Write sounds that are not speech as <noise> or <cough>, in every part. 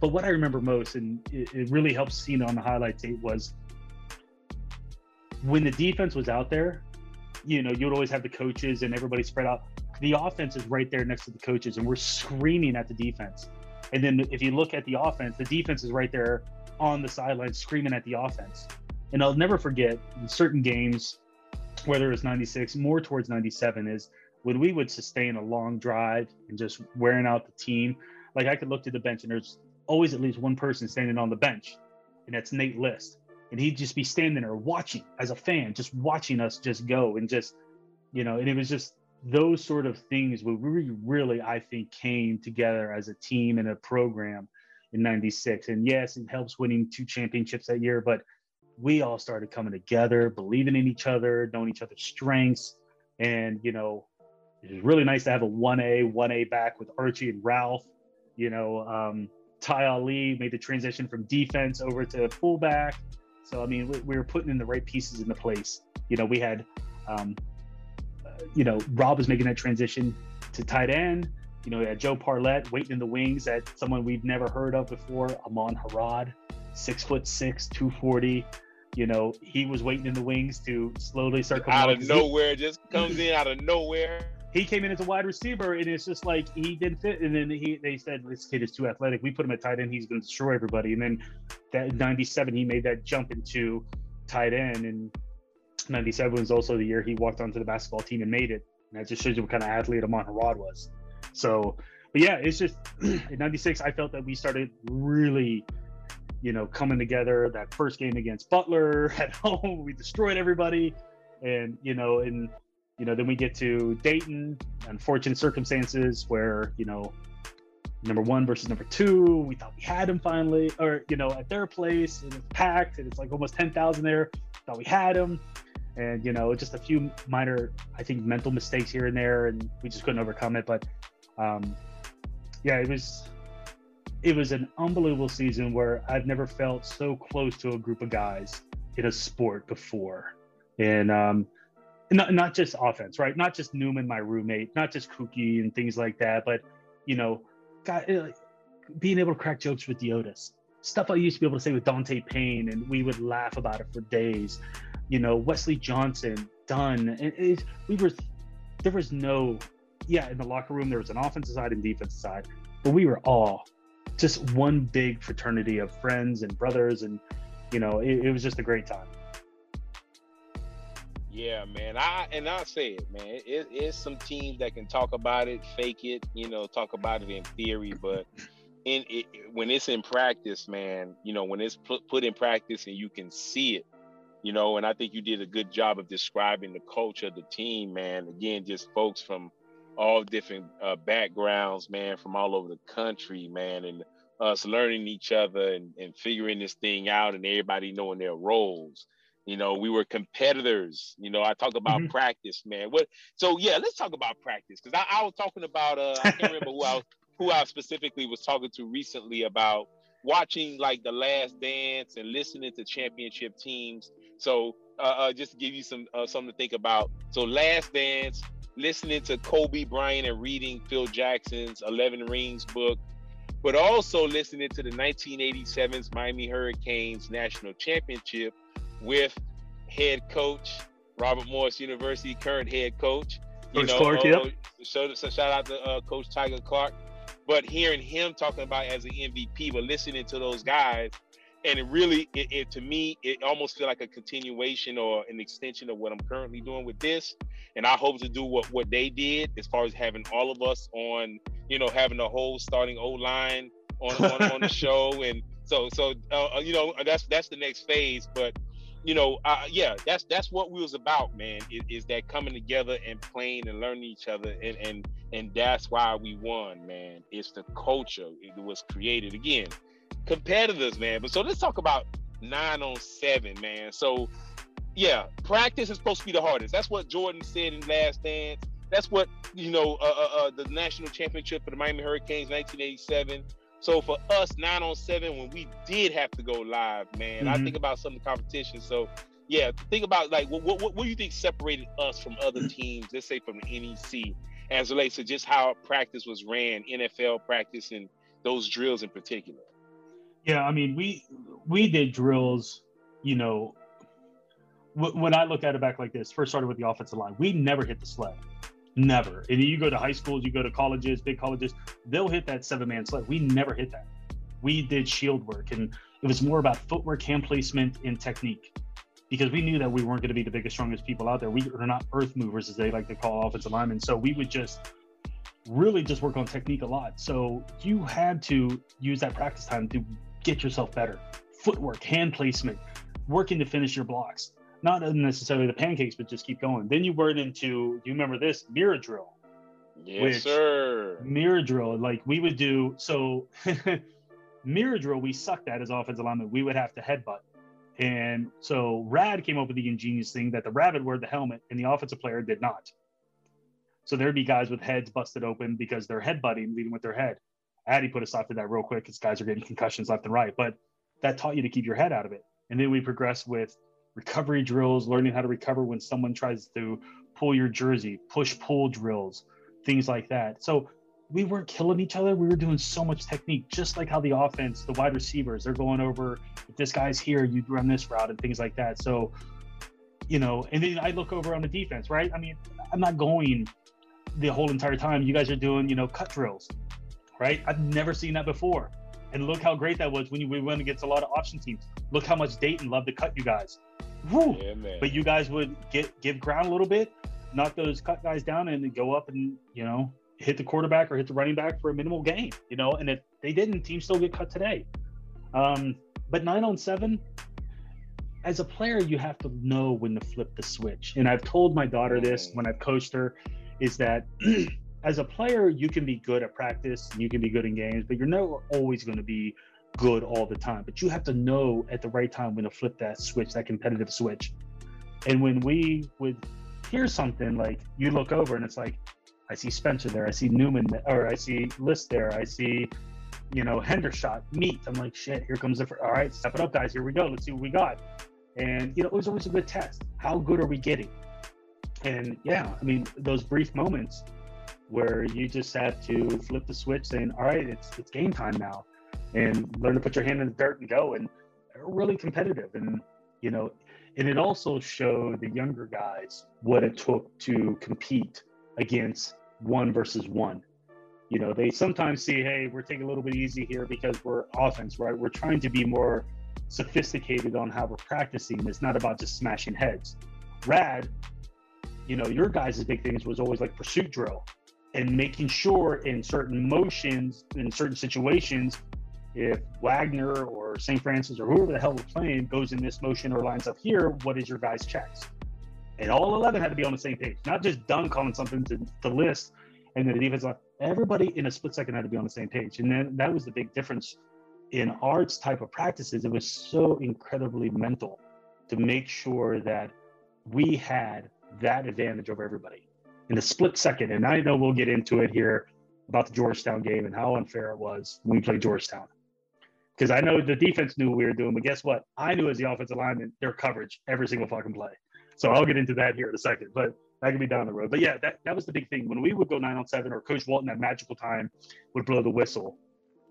But what I remember most, and it, it really helps see it on the highlight tape, was when the defense was out there. You know, you'd always have the coaches and everybody spread out. The offense is right there next to the coaches, and we're screaming at the defense. And then if you look at the offense, the defense is right there on the sideline screaming at the offense. And I'll never forget in certain games, whether it was 96, more towards 97, is when we would sustain a long drive and just wearing out the team. Like I could look to the bench and there's always at least one person standing on the bench, and that's Nate List. And he'd just be standing there watching as a fan, just watching us just go and just, you know, and it was just those sort of things where we really, I think, came together as a team and a program in 96. And yes, it helps winning two championships that year, but we all started coming together, believing in each other, knowing each other's strengths. And, you know, it was really nice to have a 1A, 1A back with Archie and Ralph. You know, um, Ty Ali made the transition from defense over to fullback. So, I mean, we, we were putting in the right pieces in the place. You know, we had, um, uh, you know, Rob was making that transition to tight end. You know, we had Joe Parlett waiting in the wings at someone we've never heard of before, Amon Harad, six foot six, 240. You know, he was waiting in the wings to slowly start coming out of nowhere, just comes in out of nowhere. He came in as a wide receiver, and it's just like he didn't fit. And then he they said this kid is too athletic. We put him at tight end. He's going to destroy everybody. And then that '97, he made that jump into tight end. And '97 was also the year he walked onto the basketball team and made it. And that just shows you what kind of athlete Amon Harad was. So, but yeah, it's just <clears throat> in '96, I felt that we started really, you know, coming together. That first game against Butler <laughs> at home, we destroyed everybody, and you know, and you know, then we get to Dayton, unfortunate circumstances where you know, number one versus number two, we thought we had him finally, or you know, at their place, and it's packed, and it's like almost ten thousand there. Thought we had him and you know just a few minor i think mental mistakes here and there and we just couldn't overcome it but um, yeah, it was it was an unbelievable season where I've never felt so close to a group of guys in a sport before, and um, not not just offense, right? Not just Newman, my roommate, not just Kookie and things like that, but you know, uh, being able to crack jokes with Diotis, stuff I used to be able to say with Dante Payne, and we would laugh about it for days. You know, Wesley Johnson, Dunn, and it, we were there was no yeah, in the locker room there was an offensive side and defensive side, but we were all just one big fraternity of friends and brothers, and you know, it, it was just a great time. Yeah, man. I and I say it, man. It, it's some teams that can talk about it, fake it, you know, talk about it in theory, but in it, when it's in practice, man, you know, when it's put put in practice and you can see it, you know, and I think you did a good job of describing the culture of the team, man. Again, just folks from all different uh, backgrounds, man, from all over the country, man, and us learning each other and, and figuring this thing out and everybody knowing their roles. You know, we were competitors. You know, I talk about mm-hmm. practice, man. What? So yeah, let's talk about practice because I, I, was talking about. Uh, I can't remember who I was, who I specifically was talking to recently about watching like the Last Dance and listening to championship teams. So uh, uh, just to give you some uh, something to think about. So Last Dance, listening to Kobe Bryant and reading Phil Jackson's 11 Rings book, but also listening to the 1987's Miami Hurricanes national championship with head coach Robert Morris University, current head coach. You coach know, Clark, uh, yep. so, so, shout out to uh, Coach Tiger Clark. But hearing him talking about as an MVP, but listening to those guys, and it really, it, it to me, it almost feel like a continuation or an extension of what I'm currently doing with this and I hope to do what what they did as far as having all of us on, you know, having the whole starting O line on, on, on the <laughs> show, and so so uh, uh, you know that's that's the next phase. But you know, uh, yeah, that's that's what we was about, man. Is, is, that coming together and playing and learning each other, and and and that's why we won, man. It's the culture it was created again, competitors, man. But so let's talk about nine on seven, man. So yeah, practice is supposed to be the hardest. That's what Jordan said in Last Dance. That's what you know. Uh, uh, uh, the national championship for the Miami Hurricanes, 1987. So for us, nine on seven, when we did have to go live, man, mm-hmm. I think about some of the competition. So yeah, think about like what, what, what do you think separated us from other teams? Let's say from the NEC, as relates to just how practice was ran, NFL practice, and those drills in particular. Yeah, I mean, we we did drills, you know, when I look at it back like this, first started with the offensive line, we never hit the sled. Never. And you go to high schools, you go to colleges, big colleges, they'll hit that seven man sled. We never hit that. We did shield work and it was more about footwork, hand placement, and technique because we knew that we weren't going to be the biggest, strongest people out there. We are not earth movers, as they like to call offensive linemen. So we would just really just work on technique a lot. So you had to use that practice time to get yourself better. Footwork, hand placement, working to finish your blocks not necessarily the pancakes, but just keep going. Then you went into, do you remember this mirror drill? Yes, which, sir. Mirror drill, like we would do. So, <laughs> mirror drill, we sucked at as offensive linemen. We would have to headbutt. And so, Rad came up with the ingenious thing that the rabbit wore the helmet and the offensive player did not. So, there'd be guys with heads busted open because they're headbutting, leading with their head. Addy put a stop to that real quick because guys are getting concussions left and right. But that taught you to keep your head out of it. And then we progressed with recovery drills, learning how to recover when someone tries to pull your jersey, push pull drills, things like that. So we weren't killing each other. We were doing so much technique, just like how the offense, the wide receivers, they're going over if this guy's here, you run this route and things like that. So, you know, and then I look over on the defense, right? I mean, I'm not going the whole entire time. You guys are doing, you know, cut drills, right? I've never seen that before. And look how great that was when we went against a lot of option teams. Look how much Dayton loved to cut you guys. Woo! Yeah, but you guys would get give ground a little bit, knock those cut guys down, and go up and you know hit the quarterback or hit the running back for a minimal gain. You know, and if they didn't, teams still get cut today. Um, but nine on seven, as a player, you have to know when to flip the switch. And I've told my daughter this when I've coached her, is that <clears throat> as a player, you can be good at practice, you can be good in games, but you're never always going to be good all the time. But you have to know at the right time when to flip that switch, that competitive switch. And when we would hear something like you look over and it's like, I see Spencer there, I see Newman, or I see List there, I see, you know, Hendershot, Meat. I'm like, shit, here comes the, fr- all right, step it up, guys, here we go, let's see what we got. And, you know, it was always a good test. How good are we getting? And yeah, I mean, those brief moments where you just have to flip the switch saying, all right, it's, it's game time now and learn to put your hand in the dirt and go and really competitive. And you know and it also showed the younger guys what it took to compete against one versus one. You know they sometimes see hey we're taking a little bit easy here because we're offense right? We're trying to be more sophisticated on how we're practicing. It's not about just smashing heads. Rad you know your guys' big things was always like pursuit drill and making sure in certain motions in certain situations if Wagner or St. Francis or whoever the hell we're playing goes in this motion or lines up here, what is your guys' checks? And all 11 had to be on the same page, not just Dunn calling something to the list and then the defense like everybody in a split second had to be on the same page. And then that was the big difference in arts type of practices. It was so incredibly mental to make sure that we had that advantage over everybody in a split second. And I know we'll get into it here about the Georgetown game and how unfair it was when we played Georgetown because I know the defense knew what we were doing, but guess what? I knew as the offensive lineman their coverage every single fucking play. So I'll get into that here in a second, but that could be down the road. But yeah, that, that was the big thing. When we would go nine on seven, or Coach Walton that magical time would blow the whistle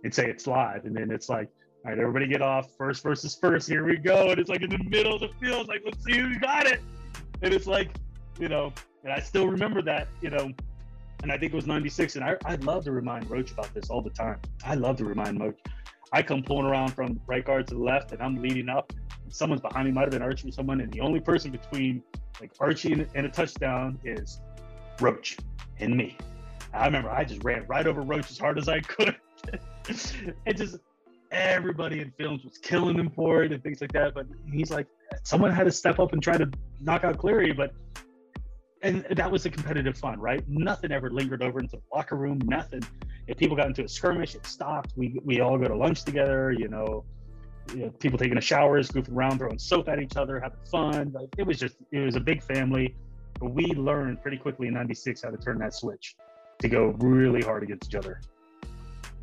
and say it's live, and then it's like, all right, everybody get off first versus first. Here we go, and it's like in the middle of the field, like let's see who got it, and it's like, you know, and I still remember that, you know, and I think it was '96, and I I love to remind Roach about this all the time. I love to remind Roach I come pulling around from right guard to the left, and I'm leading up. Someone's behind me, might have been Archie or someone, and the only person between like Archie and, and a touchdown is Roach and me. I remember I just ran right over Roach as hard as I could. <laughs> and just everybody in films was killing him for it and things like that. But he's like, someone had to step up and try to knock out Cleary, but and that was the competitive fun, right? Nothing ever lingered over into the locker room, nothing if people got into a skirmish, it stopped. We we all go to lunch together. You know, you know people taking a showers, goofing around, throwing soap at each other, having fun. Like it was just it was a big family. But we learned pretty quickly in '96 how to turn that switch to go really hard against each other.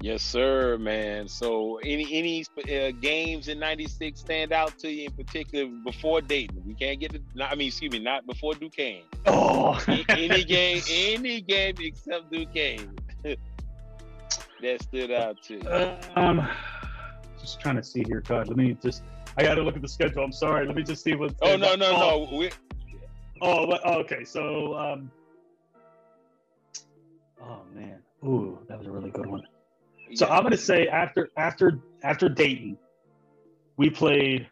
Yes, sir, man. So, any any uh, games in '96 stand out to you in particular before Dayton? We can't get to. I mean, excuse me, not before Duquesne. Oh, any <laughs> game, any game except Duquesne <laughs> that stood out to you? Um, just trying to see here. God, let me just. I got to look at the schedule. I'm sorry. Let me just see what. Oh no no oh. no. We... Oh, oh, okay. So, um, oh man, ooh, that was a really good one. So I'm gonna say after after after Dayton, we played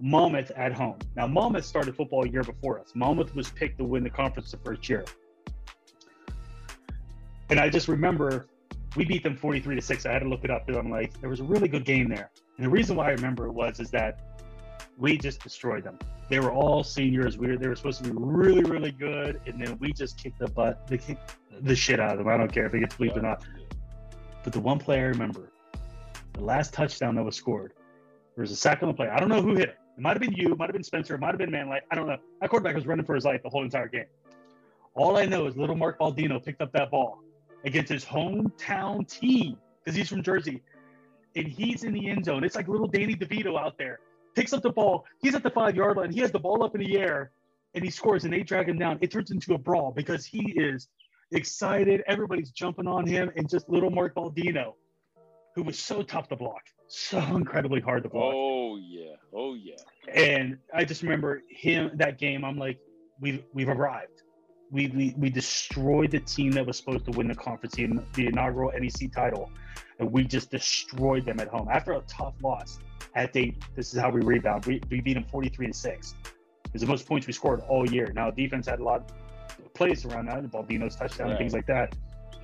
Monmouth at home. Now Monmouth started football a year before us. Monmouth was picked to win the conference the first year. And I just remember we beat them 43 to 6. I had to look it up because I'm like, there was a really good game there. And the reason why I remember it was is that we just destroyed them. They were all seniors. We were, they were supposed to be really, really good, and then we just kicked the butt, they kicked the shit out of them. I don't care if it gets bleeped or not. But the one play I remember, the last touchdown that was scored, there was a sack on the play. I don't know who hit it. It might have been you, it might have been Spencer, it might have been Manlight. I don't know. That quarterback was running for his life the whole entire game. All I know is little Mark Baldino picked up that ball against his hometown team because he's from Jersey, and he's in the end zone. It's like little Danny DeVito out there. Picks up the ball. He's at the five yard line. He has the ball up in the air, and he scores. And they drag him down. It turns into a brawl because he is excited. Everybody's jumping on him, and just little Mark Baldino, who was so tough to block, so incredibly hard to block. Oh yeah, oh yeah. And I just remember him that game. I'm like, we've we've arrived we, we we destroyed the team that was supposed to win the conference, the, the inaugural NEC title, and we just destroyed them at home after a tough loss. At date, this is how we rebound. We, we beat them 43 to six. It's the most points we scored all year. Now defense had a lot of plays around that, Baldino's touchdown right. and things like that,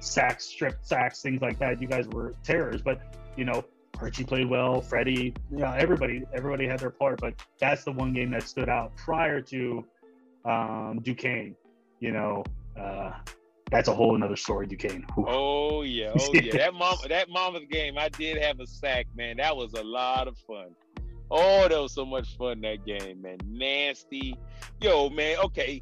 sacks, strip sacks, things like that. You guys were terrors, but you know Archie played well, Freddie, yeah, you know, everybody everybody had their part. But that's the one game that stood out prior to um, Duquesne you know, uh, that's a whole another story, Duquesne. Oh yeah, oh yeah. <laughs> that mom, that mama's game, I did have a sack, man. That was a lot of fun. Oh, that was so much fun that game, man. Nasty, yo, man. Okay,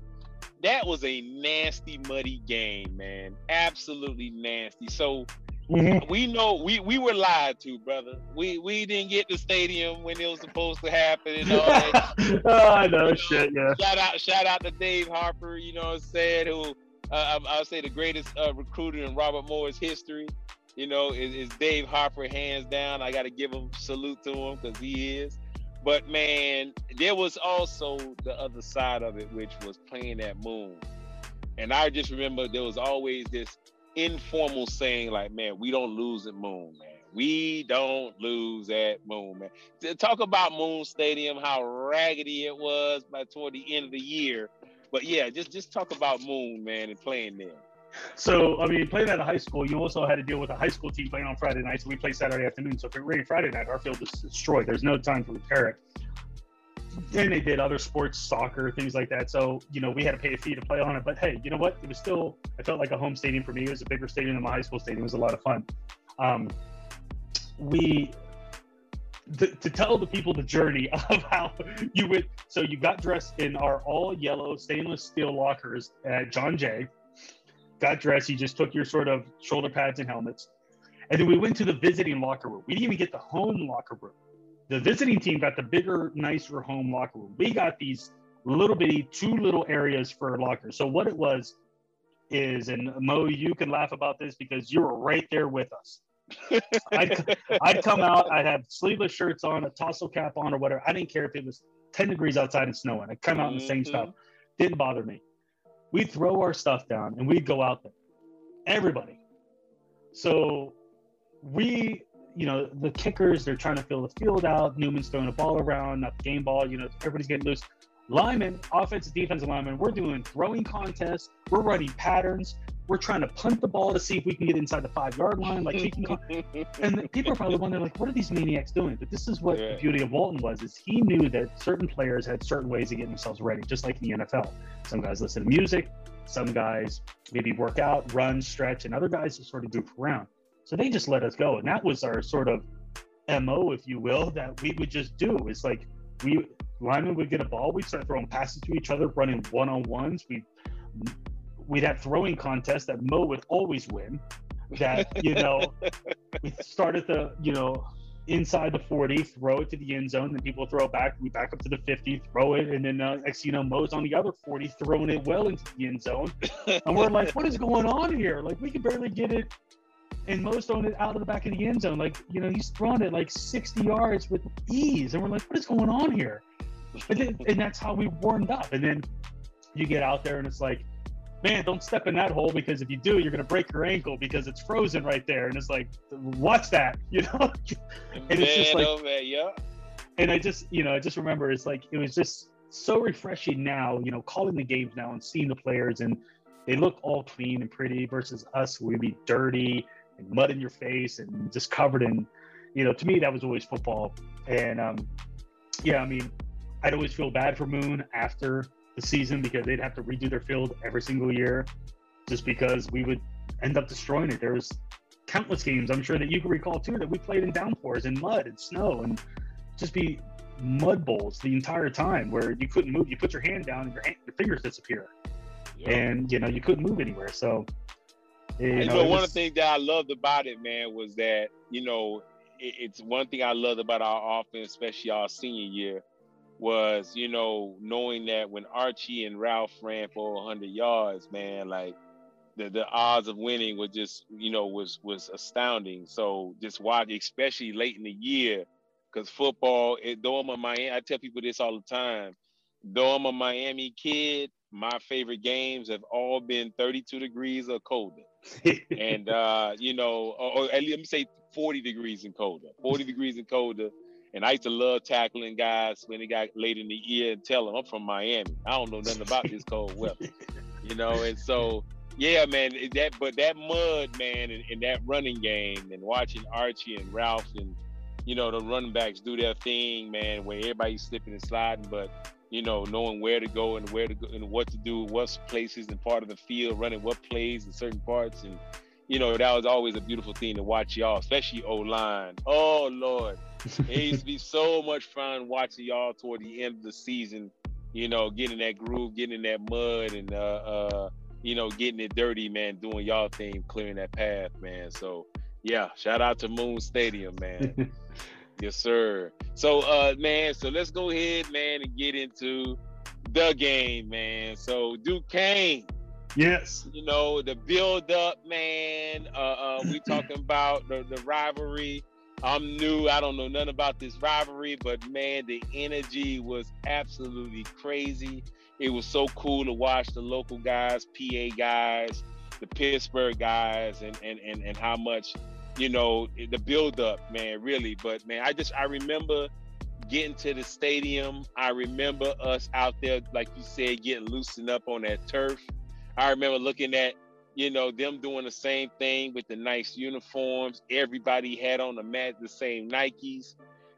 that was a nasty, muddy game, man. Absolutely nasty. So Mm-hmm. We know we we were lied to, brother. We we didn't get the stadium when it was supposed to happen and all that. <laughs> oh, I know, you know, shit. Yeah. Shout out, shout out to Dave Harper. You know what I'm saying? Who uh, I'll say the greatest uh, recruiter in Robert Morris's history. You know, is, is Dave Harper hands down. I got to give him salute to him because he is. But man, there was also the other side of it, which was playing that moon. And I just remember there was always this informal saying like, man, we don't lose at Moon, man. We don't lose at Moon, man. Talk about Moon Stadium, how raggedy it was by toward the end of the year. But yeah, just just talk about Moon, man, and playing there. So I mean, playing at a high school, you also had to deal with a high school team playing on Friday nights. We play Saturday afternoon. So if it rained Friday night, our field was destroyed. There's no time to repair it then they did other sports, soccer, things like that. So, you know, we had to pay a fee to play on it. But hey, you know what? It was still, I felt like a home stadium for me. It was a bigger stadium than my high school stadium. It was a lot of fun. Um, we, to, to tell the people the journey <laughs> of how you would, so you got dressed in our all yellow stainless steel lockers at John Jay. Got dressed, you just took your sort of shoulder pads and helmets. And then we went to the visiting locker room. We didn't even get the home locker room the visiting team got the bigger, nicer home locker room. We got these little bitty, two little areas for lockers. So what it was is, and Mo, you can laugh about this because you were right there with us. I'd, <laughs> I'd come out, I'd have sleeveless shirts on, a tassel cap on, or whatever. I didn't care if it was 10 degrees outside and snowing. I'd come out in the same stuff. Mm-hmm. Didn't bother me. We'd throw our stuff down and we'd go out there. Everybody. So we you know, the kickers, they're trying to fill the field out. Newman's throwing a ball around, not the game ball, you know, everybody's getting loose. Linemen, offensive, defensive linemen, we're doing throwing contests, we're running patterns, we're trying to punt the ball to see if we can get inside the five yard line, like kicking. <laughs> and people are probably wondering, like, what are these maniacs doing? But this is what yeah. the beauty of Walton was: is he knew that certain players had certain ways of getting themselves ready, just like in the NFL. Some guys listen to music, some guys maybe work out, run, stretch, and other guys just sort of goof around. So they just let us go. And that was our sort of MO, if you will, that we would just do. It's like we linemen would get a ball, we'd start throwing passes to each other, running one on ones. We we'd have throwing contests that Mo would always win. That, you know, <laughs> we started the, you know, inside the 40, throw it to the end zone, then people throw it back. We back up to the 50, throw it, and then uh, next you know, Mo's on the other 40, throwing it well into the end zone. And we're like, what is going on here? Like, we can barely get it and Mo's throwing it out of the back of the end zone. Like, you know, he's throwing it like 60 yards with ease. And we're like, what is going on here? And, then, and that's how we warmed up. And then you get out there and it's like, man, don't step in that hole because if you do, you're going to break your ankle because it's frozen right there. And it's like, watch that, <laughs> you know? and man, it's just like, oh man, yeah. And I just, you know, I just remember it's like, it was just so refreshing now, you know, calling the games now and seeing the players and they look all clean and pretty versus us, we'd be dirty and mud in your face and just covered in, you know, to me, that was always football. And um, yeah, I mean, I'd always feel bad for Moon after the season because they'd have to redo their field every single year just because we would end up destroying it. There was countless games I'm sure that you can recall too that we played in downpours and mud and snow and just be mud bowls the entire time where you couldn't move. You put your hand down and your, hand, your fingers disappear, yep. and you know you couldn't move anywhere. So, you know, one of the things that I loved about it, man, was that you know it, it's one thing I loved about our offense, especially our senior year, was you know knowing that when Archie and Ralph ran for 100 yards, man, like the, the odds of winning was just you know was was astounding. So just watch, especially late in the year because football, it, though I'm a Miami, I tell people this all the time. Though I'm a Miami kid, my favorite games have all been 32 degrees or colder. <laughs> and uh, you know, or, or let me say 40 degrees and colder. 40 degrees and colder. And I used to love tackling guys when they got late in the year and tell them I'm from Miami. I don't know nothing about this cold weather. <laughs> You know, and so yeah, man, that but that mud, man, and, and that running game and watching Archie and Ralph and you know, the running backs do their thing, man, where everybody's slipping and sliding, but you know, knowing where to go and where to go and what to do, what places and part of the field, running what plays in certain parts. And, you know, that was always a beautiful thing to watch y'all, especially O line. Oh Lord. It used to be so much fun watching y'all toward the end of the season, you know, getting that groove, getting in that mud and uh uh, you know, getting it dirty, man, doing y'all thing, clearing that path, man. So yeah, shout out to Moon Stadium, man. <laughs> yes, sir. So, uh, man, so let's go ahead, man, and get into the game, man. So, Duquesne. Yes. You know, the build up, man. Uh, uh we talking about the, the rivalry. I'm new. I don't know nothing about this rivalry, but man, the energy was absolutely crazy. It was so cool to watch the local guys, PA guys, the Pittsburgh guys, and and and, and how much you know, the build up, man, really. But man, I just I remember getting to the stadium. I remember us out there, like you said, getting loosened up on that turf. I remember looking at, you know, them doing the same thing with the nice uniforms. Everybody had on the mat the same Nikes.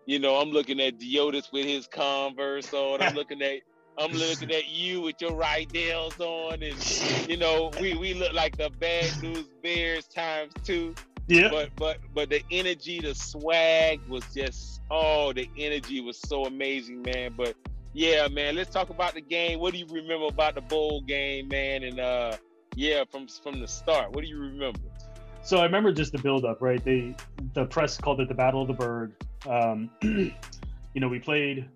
You know, I'm looking at Diotis with his Converse on. I'm looking at I'm looking at you with your Riddell's on, and you know, we we look like the bad news bears times two. Yeah. But but but the energy, the swag was just oh, the energy was so amazing, man. But yeah, man, let's talk about the game. What do you remember about the bowl game, man? And uh yeah, from from the start, what do you remember? So I remember just the build up, right? They the press called it the Battle of the Bird. Um, <clears throat> you know, we played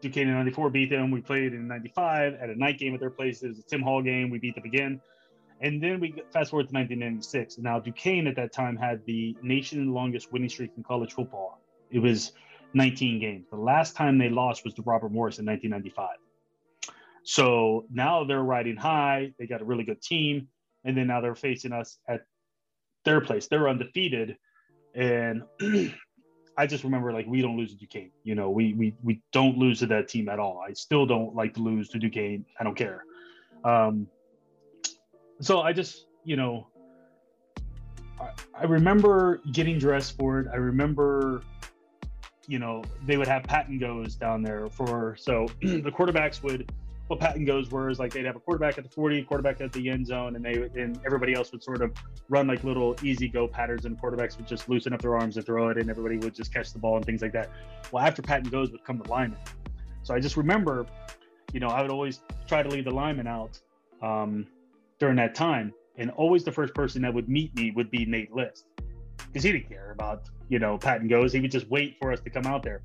Duquesne in 94, beat them. We played in 95 at a night game at their place. It was a Tim Hall game. We beat them again. And then we fast forward to 1996. Now, Duquesne at that time had the nation longest winning streak in college football. It was 19 games. The last time they lost was to Robert Morris in 1995. So now they're riding high. They got a really good team. And then now they're facing us at their place. They're undefeated. And <clears throat> I just remember like we don't lose to Duquesne. You know, we we we don't lose to that team at all. I still don't like to lose to Duquesne. I don't care. Um, so I just, you know, I, I remember getting dressed for it. I remember, you know, they would have pat and goes down there for so <clears throat> the quarterbacks would what pat and goes were is like they'd have a quarterback at the 40, quarterback at the end zone, and they and everybody else would sort of run like little easy go patterns, and quarterbacks would just loosen up their arms and throw it, and everybody would just catch the ball and things like that. Well, after pat and goes would come the lineman. So I just remember, you know, I would always try to leave the lineman out. Um, during that time. And always the first person that would meet me would be Nate List because he didn't care about, you know, pat and goes. He would just wait for us to come out there.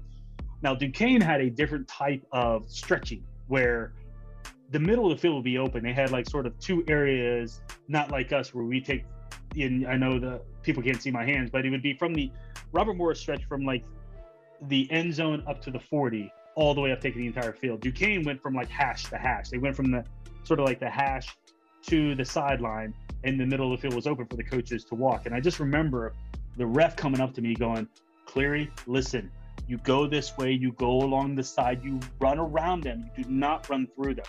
Now, Duquesne had a different type of stretching where the middle of the field would be open. They had like sort of two areas, not like us, where we take and I know the people can't see my hands, but it would be from the Robert Morris stretch from like the end zone up to the 40, all the way up taking the entire field. Duquesne went from like hash to hash. They went from the sort of like the hash to the sideline, and the middle of the field was open for the coaches to walk. And I just remember the ref coming up to me going, Cleary, listen, you go this way, you go along the side, you run around them, you do not run through them.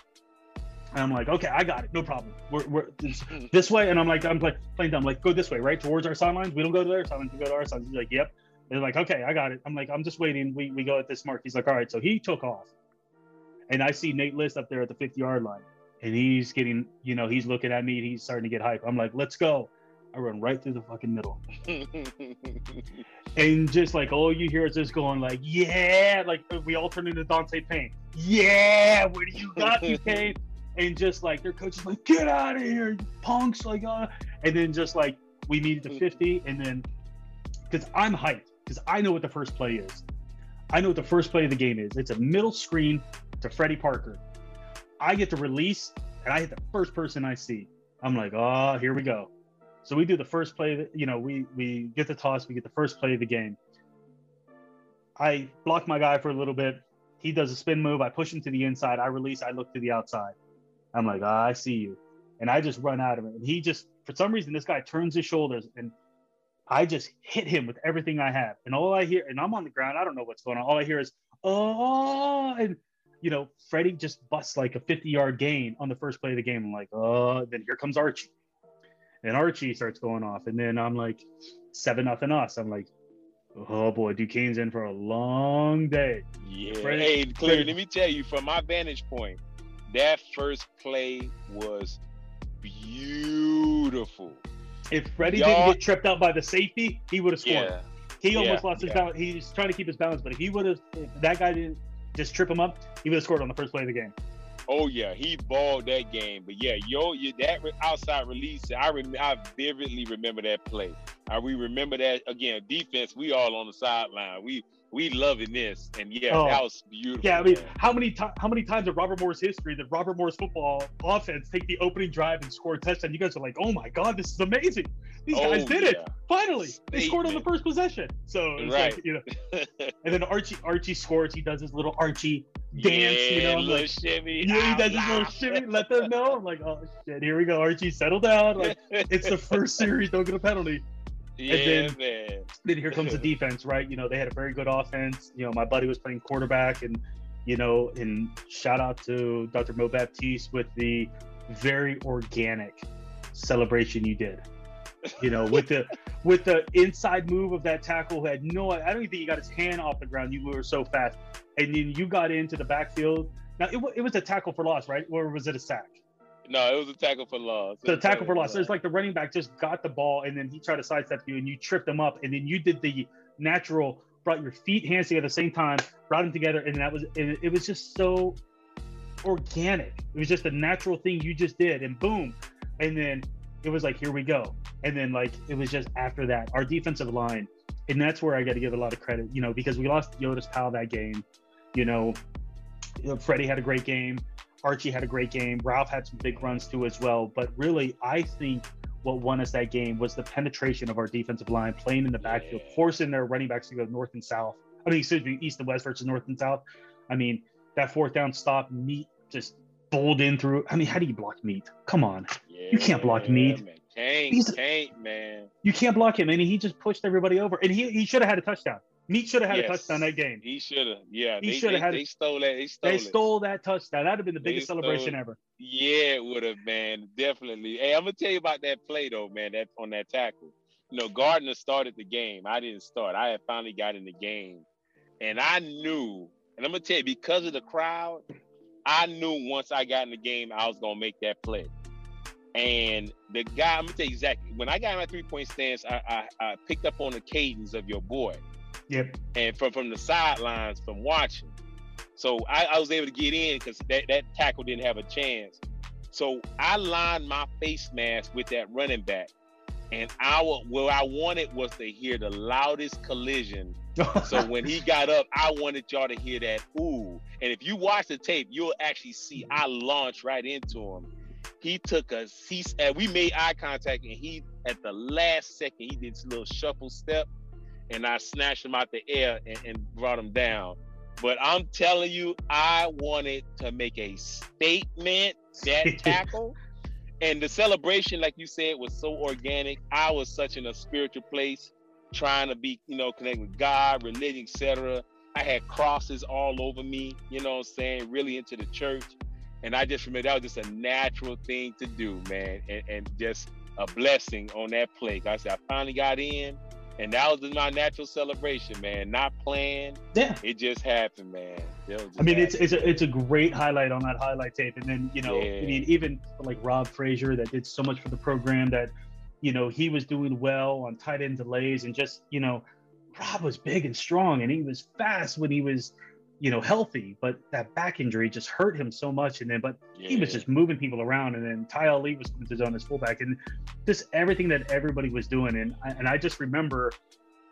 And I'm like, okay, I got it, no problem. We're, we're this, hmm. this way, and I'm like, I'm like playing dumb, like go this way, right towards our sidelines. We don't go to their sidelines, we go to our sidelines. He's like, yep. They're like, okay, I got it. I'm like, I'm just waiting. We we go at this mark. He's like, all right. So he took off, and I see Nate List up there at the 50 yard line, and he's getting, you know, he's looking at me. he's starting to get hype. I'm like, let's go. I run right through the fucking middle. <laughs> and just like all you hear is just going like, yeah, like we all turn into Dante Payne. Yeah, what do you got you Payne? And just like their coach is like, get out of here, you punks, like uh and then just like we it to 50, and then because I'm hyped, because I know what the first play is. I know what the first play of the game is. It's a middle screen to Freddie Parker. I get to release, and I hit the first person I see. I'm like, oh, here we go. So we do the first play. You know, we we get the toss. We get the first play of the game. I block my guy for a little bit. He does a spin move. I push him to the inside. I release. I look to the outside. I'm like, oh, I see you, and I just run out of it. And he just, for some reason, this guy turns his shoulders, and I just hit him with everything I have. And all I hear, and I'm on the ground. I don't know what's going on. All I hear is, oh, and you know, Freddie just busts like a 50 yard gain on the first play of the game. I'm like, oh, then here comes Archie and Archie starts going off, and then I'm like seven nothing us. I'm like, oh boy, Duquesne's in for a long day. Yeah. Freddie, hey, Clear, let me tell you from my vantage point, that first play was beautiful. If Freddie didn't get tripped out by the safety, he would have scored. Yeah, he almost yeah, lost his yeah. balance. He's trying to keep his balance, but if he would have, that guy didn't just trip him up, he would have scored on the first play of the game. Oh yeah, he balled that game. But yeah, yo, you, that outside release, I rem- I vividly remember that play. I we remember that again. Defense, we all on the sideline. We we loving this, and yeah, oh. that was beautiful. Yeah, I mean, how many to- how many times in Robert Morris's history did Robert Morris's football offense take the opening drive and score a touchdown? You guys are like, oh my god, this is amazing. These oh, guys did yeah. it finally. Statement. They scored on the first possession. So right. Like, you know, <laughs> and then Archie Archie scores. He does his little Archie dance, yeah, you know, little like, shimmy. Yeah, he does his little shimmy. Let them know. I'm like, oh shit, here we go, Archie, settle down. Like, <laughs> it's the first series, don't get a penalty. Yeah, and then, man. Then here comes the <laughs> defense, right? You know, they had a very good offense. You know, my buddy was playing quarterback, and you know, and shout out to Dr. Mo Baptiste with the very organic celebration you did. You know, with the <laughs> with the inside move of that tackle who had no I don't even think he got his hand off the ground. You were so fast. And then you got into the backfield. Now it, it was a tackle for loss, right? Or was it a sack? No, it was a tackle for loss. The tackle for loss. So it's like the running back just got the ball and then he tried to sidestep you and you tripped him up and then you did the natural brought your feet, hands together at the same time, brought them together, and that was it, it was just so organic. It was just a natural thing you just did, and boom, and then it was like here we go, and then like it was just after that our defensive line, and that's where I got to give a lot of credit, you know, because we lost Yotis Powell that game, you know, Freddie had a great game. Archie had a great game. Ralph had some big runs too as well. But really, I think what won us that game was the penetration of our defensive line, playing in the backfield, yeah. forcing their running backs to go north and south. I mean, excuse me, east and west versus north and south. I mean, that fourth down stop, Meat just bowled in through. I mean, how do you block Meat? Come on, yeah, you can't block Meat. Man. Can't, can't, man. You can't block him, and he just pushed everybody over, and he he should have had a touchdown. Meat should have had yes. a touchdown that game. He should have. Yeah, he should have had. They stole that. They stole. They stole that touchdown. That'd have been the biggest celebration ever. Yeah, it would have, man. Definitely. Hey, I'm gonna tell you about that play though, man. That on that tackle. You know, Gardner started the game. I didn't start. I had finally got in the game, and I knew. And I'm gonna tell you, because of the crowd, I knew once I got in the game, I was gonna make that play. And the guy, I'm gonna tell you exactly. When I got in my three point stance, I, I, I picked up on the cadence of your boy. Yep. And from from the sidelines, from watching, so I, I was able to get in because that that tackle didn't have a chance. So I lined my face mask with that running back, and our what I wanted was to hear the loudest collision. <laughs> so when he got up, I wanted y'all to hear that ooh. And if you watch the tape, you'll actually see I launched right into him. he took us. He and we made eye contact, and he at the last second he did this little shuffle step, and I snatched him out the air and, and brought him down. But I'm telling you, I wanted to make a statement that <laughs> tackle. And the celebration, like you said, was so organic. I was such in a spiritual place, trying to be, you know, connect with God, religion, etc. I had crosses all over me, you know what I'm saying, really into the church. And I just remember that was just a natural thing to do, man. And, and just a blessing on that play. I said, I finally got in and that was my natural celebration, man. Not planned. Yeah. It just happened, man. I mean, it's it's a, it's a great highlight on that highlight tape, and then you know, yeah. I mean, even like Rob Frazier that did so much for the program that, you know, he was doing well on tight end delays, and just you know, Rob was big and strong, and he was fast when he was you know, healthy, but that back injury just hurt him so much. And then, but yeah. he was just moving people around. And then Ty Ali was coming to zone as fullback, and just everything that everybody was doing. And I, and I just remember,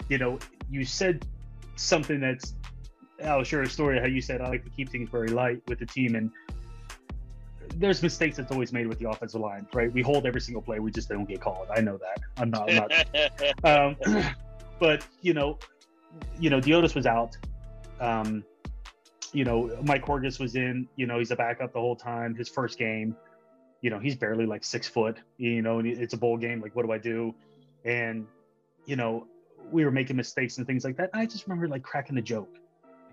you know, you said something that's, I'll share a story how you said I like to keep things very light with the team, and there's mistakes that's always made with the offensive line, right? We hold every single play, we just don't get called. I know that. I'm not. I'm not. <laughs> um, <clears throat> but you know, you know, Deotis was out. Um, you know, Mike Horgus was in, you know, he's a backup the whole time. His first game, you know, he's barely like six foot, you know, and it's a bowl game. Like, what do I do? And, you know, we were making mistakes and things like that. I just remember like cracking a joke,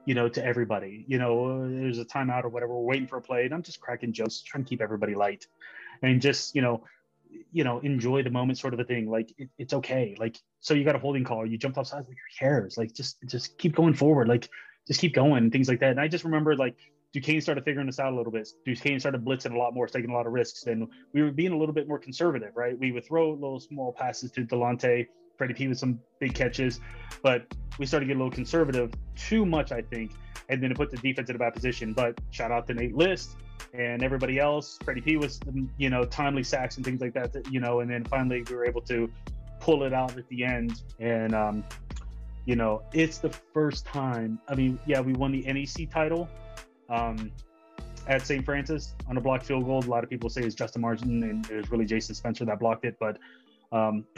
you know, to everybody. You know, there's a timeout or whatever. We're waiting for a play, and I'm just cracking jokes, trying to keep everybody light, and just you know, you know, enjoy the moment, sort of a thing. Like it, it's okay. Like so, you got a holding call, you jumped off sides, like who cares? Like just just keep going forward. Like just keep going and things like that. And I just remember like Duquesne started figuring this out a little bit. Duquesne started blitzing a lot more, taking a lot of risks, and we were being a little bit more conservative, right? We would throw little small passes to Delonte, Freddie P with some big catches, but we started getting a little conservative, too much, I think, and then it put the defense in a bad position. But shout out to Nate List and everybody else. Freddie P was, you know, timely sacks and things like that, you know, and then finally we were able to pull it out at the end. And um, you know, it's the first time. I mean, yeah, we won the NEC title um, at St. Francis on a blocked field goal. A lot of people say it's Justin Martin, and it was really Jason Spencer that blocked it. But um, <clears throat>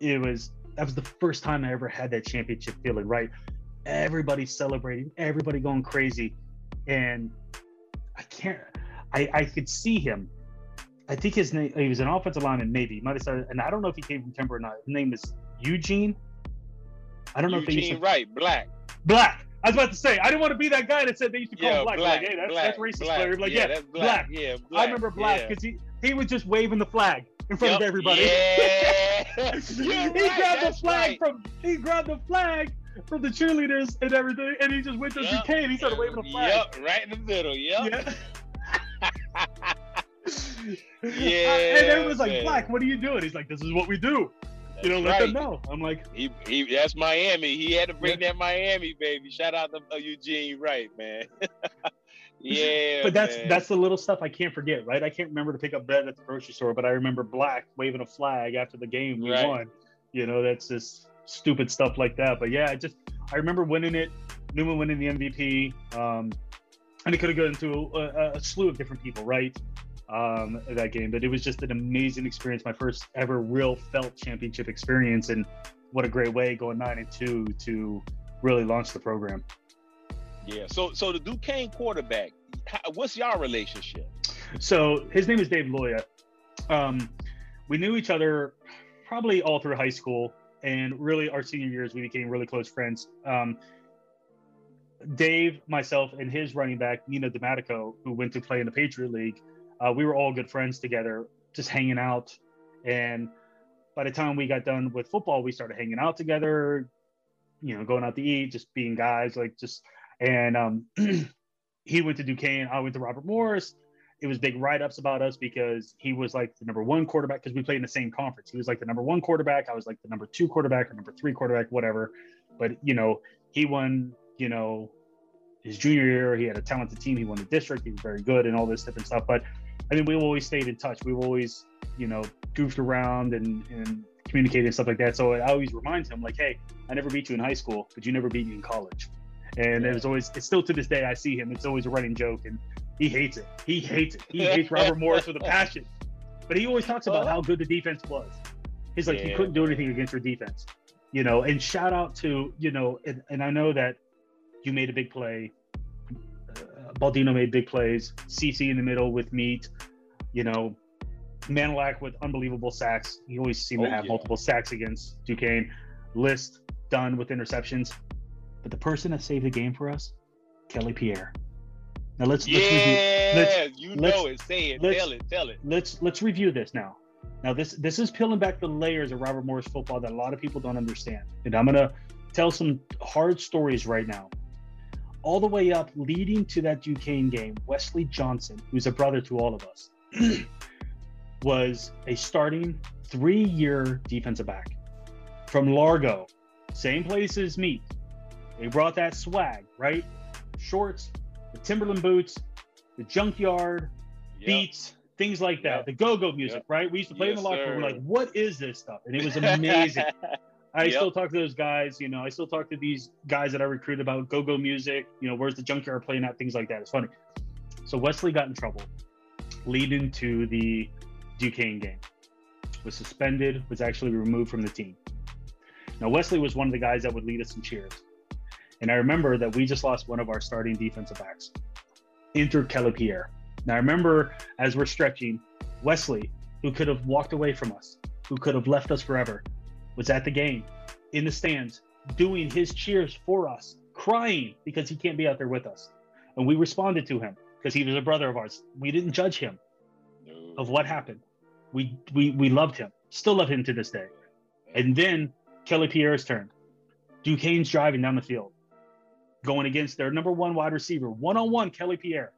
it was that was the first time I ever had that championship feeling. Right, everybody celebrating, everybody going crazy, and I can't. I I could see him. I think his name. He was an offensive lineman, maybe. Might have started, and I don't know if he came from Timber or not. His name is Eugene I don't know Eugene if they used to Wright, black. Black. I was about to say, I didn't want to be that guy that said they used to call yeah, him black. black. Like, hey, that's, black, that's racist black. player. Like, yeah, yeah, that's black. black. Yeah, black. I remember black because he, he was just waving the flag in front yep. of everybody. Yeah. <laughs> he right, grabbed the flag right. from he grabbed the flag from the cheerleaders and everything, and he just went to Yep. Duquesne. He started waving the flag. Yep, right in the middle. Yep. Yeah. <laughs> <laughs> Yeah, and everyone's like. Black, what are you doing? He's like, this is what we do. You know, let right. them know. I'm like, He, he, that's Miami. He had to bring Yeah. that Miami baby. Shout out to uh, Eugene Wright, man. <laughs> yeah, but that's man. that's the little stuff I can't forget, right? I can't remember to pick up bread at the grocery store, but I remember Black waving a flag after the game we Right. won. You know, that's just stupid stuff like that. But yeah, I just I remember winning it, Newman winning the MVP, um, and it could have gone a, a, a slew of different people, right? Um, that game, but it was just an amazing experience. My first ever real felt championship experience, and what a great way going nine and two to really launch the program. yeah. So so the Duquesne quarterback, how, what's y'all relationship? So his name is Dave Loya. Um, we knew each other probably all through high school, and really our senior years we became really close friends. Um, Dave, myself, and his running back Nina Domatico, who went to play in the Patriot League, uh, we were all good friends together, just hanging out. And by the time we got done with football, we started hanging out together, you know, going out to eat, just being guys, like just. And um, <clears throat> he went to Duquesne, I went to Robert Morris it was big write-ups about us because he was like the number one quarterback because we played in the same conference. He was like the number one quarterback. I was like the number two quarterback or number three quarterback, whatever. But you know, he won. You know, his junior year, he had a talented team. He won the district. He was very good and all this different stuff. But I mean, we always stayed in touch. We've always, you know, goofed around and and communicated and stuff like that. So I always remind him like, hey, I never beat you in high school, but you never beat me in college. And it was always, it's still to this day, I see him. It's always a running joke. And He hates it. He hates it. He hates <laughs> Robert Morris with a passion. But he always talks about how good the defense was. He's like, yeah. he couldn't do anything against your defense. You know, and shout out to, you know, and, and I know that you made a big play. Uh, Baldino made big plays. CC in the middle with Meat. You know, Manilak with unbelievable sacks. He always seemed oh, to have yeah. multiple sacks against Duquesne. List done with interceptions. But the person that saved the game for us, Kelly Pierre. Now let's yeah, let's review. Let's, you let's, know it. Say it. Tell it. Tell it. Let's let's review this now. Now this this is peeling back the layers of Robert Morris football that a lot of people don't understand, and I'm gonna tell some hard stories right now. All the way up, leading to that Duquesne game, Wesley Johnson, who's a brother to all of us, <clears throat> was a starting three-year defensive back from Largo, same place as me. They brought that swag, right? Shorts, the Timberland boots, the junkyard, yep. beats, things like that. Yep. The go-go music, yep. right? We used to play yes, in the locker room. We're like, what is this stuff? And it was <laughs> amazing. I still talk to those guys. You know, I still talk to these guys that I recruited about go-go music. You know, where's the junkyard playing at? Things like that. It's funny. So Wesley got in trouble, leading to the Duquesne game. Was suspended. Was actually removed from the team. Now Wesley was one of the guys that would lead us in cheers. And I remember that we just lost one of our starting defensive backs. Enter Kelly Pierre. Now I remember as we're stretching, Wesley, who could have walked away from us, who could have left us forever, was at the game, in the stands, doing his cheers for us, crying because he can't be out there with us. And we responded to him because he was a brother of ours. We didn't judge him no. of what happened. We we we loved him, still love him to this day. And then Kelly Pierre's turn. Duquesne's driving down the field going against their number one wide receiver, one on one, Kelly Pierre.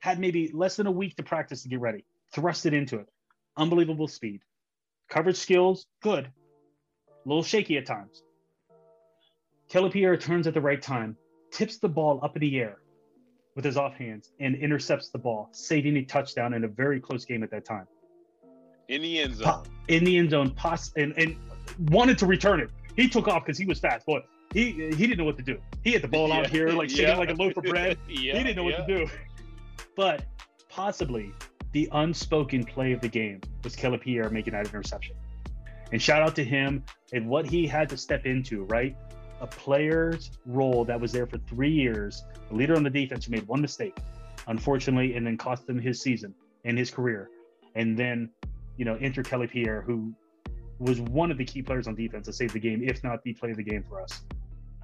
Had maybe less than a week to practice to get ready, thrust it into it. Unbelievable speed. Coverage skills, good. A little shaky at times. Kelly Pierre turns at the right time, tips the ball up in the air with his offhands, and intercepts the ball, saving a touchdown in a very close game at that time. In the end zone. In the end zone, pos- and, and wanted to return it. He took off because he was fast. but he he didn't know what to do. He had the ball <laughs> yeah. out here like shaking like a loaf of bread. <laughs> yeah. He didn't know what to do. But possibly the unspoken play of the game was Kelly Pierre making that interception. And shout out to him and what he had to step into, right? A player's role that was there for three years, a leader on the defense who made one mistake, unfortunately, and then cost him his season and his career. And then, you know, enter Kelly Pierre, who was one of the key players on defense to save the game, if not the play of the game for us.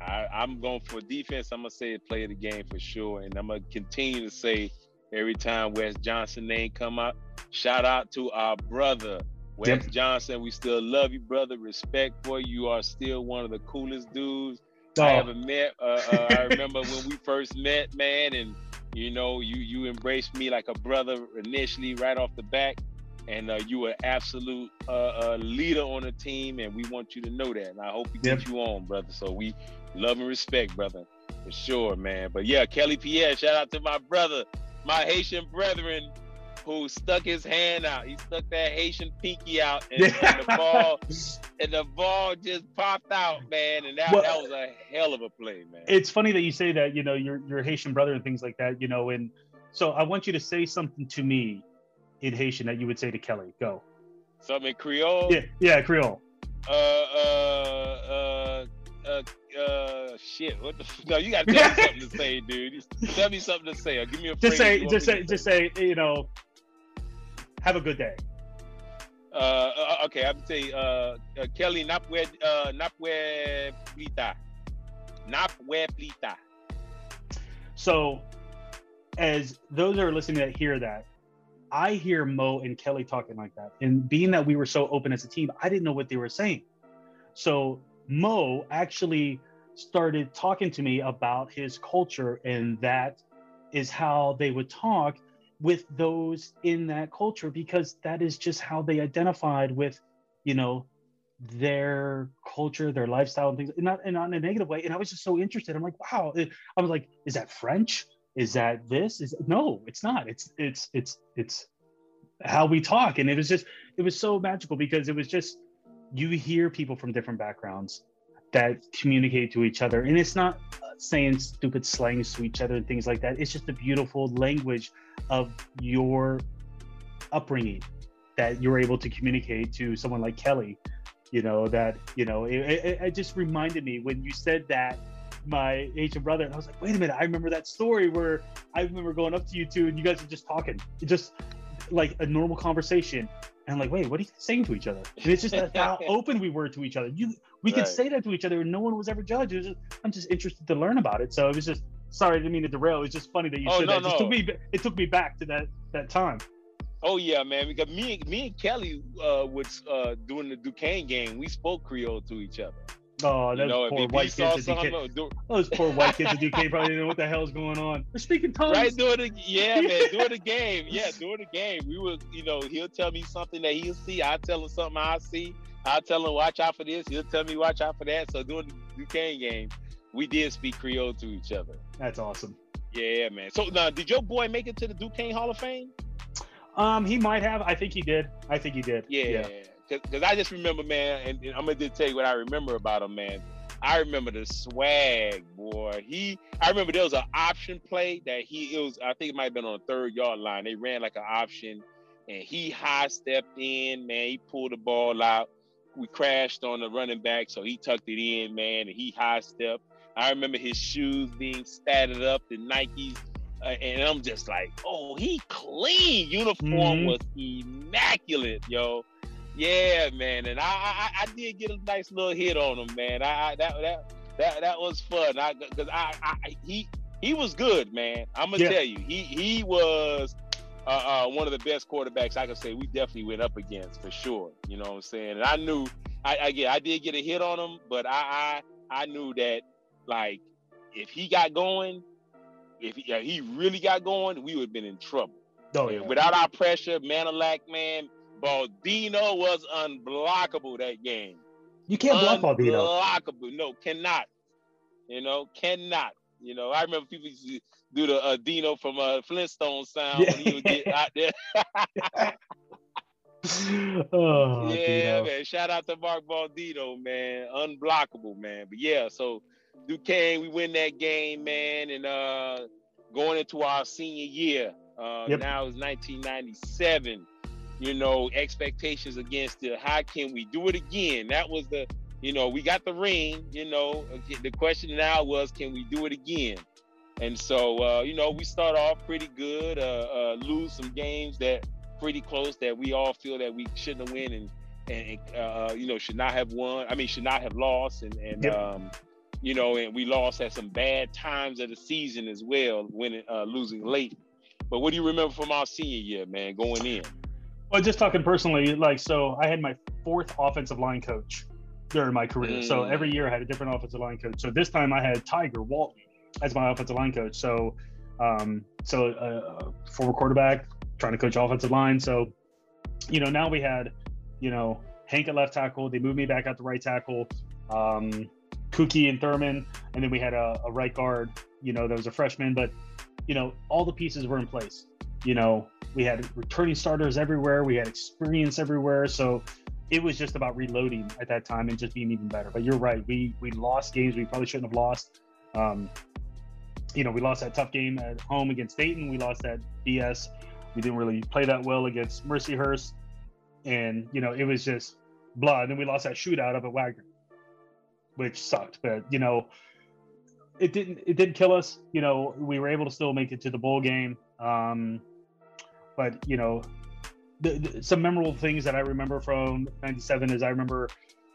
I, am going for defense. I'm gonna say play of the game for sure, and I'm gonna continue to say every time Wes Johnson name come up, shout out to our brother Wes. Johnson. We still love you, brother. Respect for you. You are still one of the coolest dudes oh. I ever met. Uh, uh, I remember when we first met, man, and you know, you you embraced me like a brother initially, right off the back and uh, you were absolute uh, uh, leader on the team, and we want you to know that. And I hope we yep. get you on, brother. So we love and respect, brother, for sure, man. But yeah, Kelly Pierre, shout out to my brother, my Haitian brethren, who stuck his hand out. He stuck that Haitian pinky out, and, and the ball, <laughs> and the ball just popped out, man. And that, well, that was a hell of a play, man. It's funny that you say that. You know, your your Haitian brother and things like that. You know, and so I want you to say something to me in Haitian that you would say to Kelly? Go. Something Creole? Yeah, yeah, Creole. Uh, uh, uh, uh, uh, shit. What the? F- no, you gotta tell me something to <laughs> say, dude. tell me something to say. Or give me a. Just say, just say, just say. You know, have a good day. Uh, uh okay, I'm gonna say, uh, uh Kelly, napwe, uh, napwe plita, napwe plita. So, as those that are listening that hear that, I hear Mo and Kelly talking like that. And being that we were so open as a team, I didn't know what they were saying. So Mo actually started talking to me about his culture, and that is how they would talk with those in that culture because that is just how they identified with, you know, their culture, their lifestyle, and things, and not, and not in a negative way. And I was just so interested. I'm like, wow. I was like, is that French? is that this is no it's not it's it's it's it's how we talk and it was just it was so magical because it was just you hear people from different backgrounds that communicate to each other and it's not saying stupid slangs to each other and things like that it's just a beautiful language of your upbringing that you're able to communicate to someone like Kelly. You know that you know it, it, it just reminded me when you said that my Asian brother, and I was like, wait a minute, I remember that story where I remember going up to you two and you guys were just talking, just like a normal conversation. And I'm like, wait, what are you saying to each other? And it's just <laughs> how open we were to each other. You, we could say that to each other, and no one was ever judged. Just, I'm just interested to learn about it. So it was just sorry, I didn't mean to derail. It's just funny that you oh, said no, that. It, no. took me, it took me back to that that time. Oh yeah, man. Because me, me and Kelly uh, was uh, doing the Duquesne game. We spoke Creole to each other. Oh, those you know, poor white kids at Duquesne. Do... Those poor white kids at <laughs> Duquesne probably didn't know what the hell's going on. They're speaking tongues. Right, doing the yeah, man, <laughs> doing the game. Yeah, doing the game. We were, you know, he'll tell me something that he'll see. I tell him something I see. I tell him watch out for this. He'll tell me watch out for that. So doing the Duquesne game, we did speak Creole to each other. That's awesome. Yeah, man. So now, did your boy make it to the Duquesne Hall of Fame? Um, he might have. I think he did. I think he did. Yeah, because yeah. I just remember, man, and, and I'm gonna just tell you what I remember about him, man. I remember the swag, boy. He, I remember there was an option play that he, it was, I think it might have been on the third yard line. They ran like an option, and he high stepped in, man. He pulled the ball out. We crashed on the running back, so he tucked it in, man, and he high stepped. I remember his shoes being statted up, the Nikes, uh, and I'm just like, oh, he clean. Uniform mm-hmm. was immaculate, yo. Yeah, man, and I, I, I did get a nice little hit on him, man. I, I that that that that was fun. I because I, I he he was good, man. I'm gonna yeah. tell you, he he was uh, uh, one of the best quarterbacks I can say we definitely went up against for sure. You know what I'm saying? And I knew I, I get I did get a hit on him, but I I, I knew that like if he got going, if he, if he really got going, we would have been in trouble. Oh, yeah. Without our pressure, Manalac, man, Baldino was unblockable that game. You can't block Baldino. Unblockable. No, cannot. You know, cannot. You know, I remember people used to do the uh, Dino from uh, Flintstone sound yeah. when he would get out there. <laughs> oh, yeah, Dino. man. Shout out to Mark Baldino, man. Unblockable, man. But yeah, so Duquesne, we win that game, man, and uh, going into our senior year. Uh, yep. Now it's 1997. You know, expectations against the how can we do it again? That was the, you know, we got the ring. You know, the question now was, can we do it again? And so, uh, you know, we start off pretty good, uh, uh, lose some games that pretty close that we all feel that we shouldn't have won and, and uh, you know, should not have won. I mean, should not have lost. And, and yep. um, you know, and we lost at some bad times of the season as well, winning, uh, losing late. But what do you remember from our senior year, man, going in? Well, just talking personally, like, so I had my fourth offensive line coach during my career. Mm. So every year I had a different offensive line coach. So this time I had Tiger Walton as my offensive line coach. So, um, so uh, former quarterback trying to coach offensive line. So, you know, now we had, you know, Hank at left tackle. They moved me back out to right tackle. Um, Cookie and Thurman, and then we had a, a right guard. You know, that was a freshman, but you know, all the pieces were in place. You know, we had returning starters everywhere. We had experience everywhere. So it was just about reloading at that time and just being even better. But you're right. We we lost games we probably shouldn't have lost. Um, you know, we lost that tough game at home against Dayton. We lost that BS. We didn't really play that well against Mercyhurst. And, you know, it was just blah. And then we lost that shootout up at Wagner which sucked. But you know, it didn't it didn't kill us. You know, we were able to still make it to the bowl game. Um, but you know, the, the, some memorable things that I remember from '97 is I remember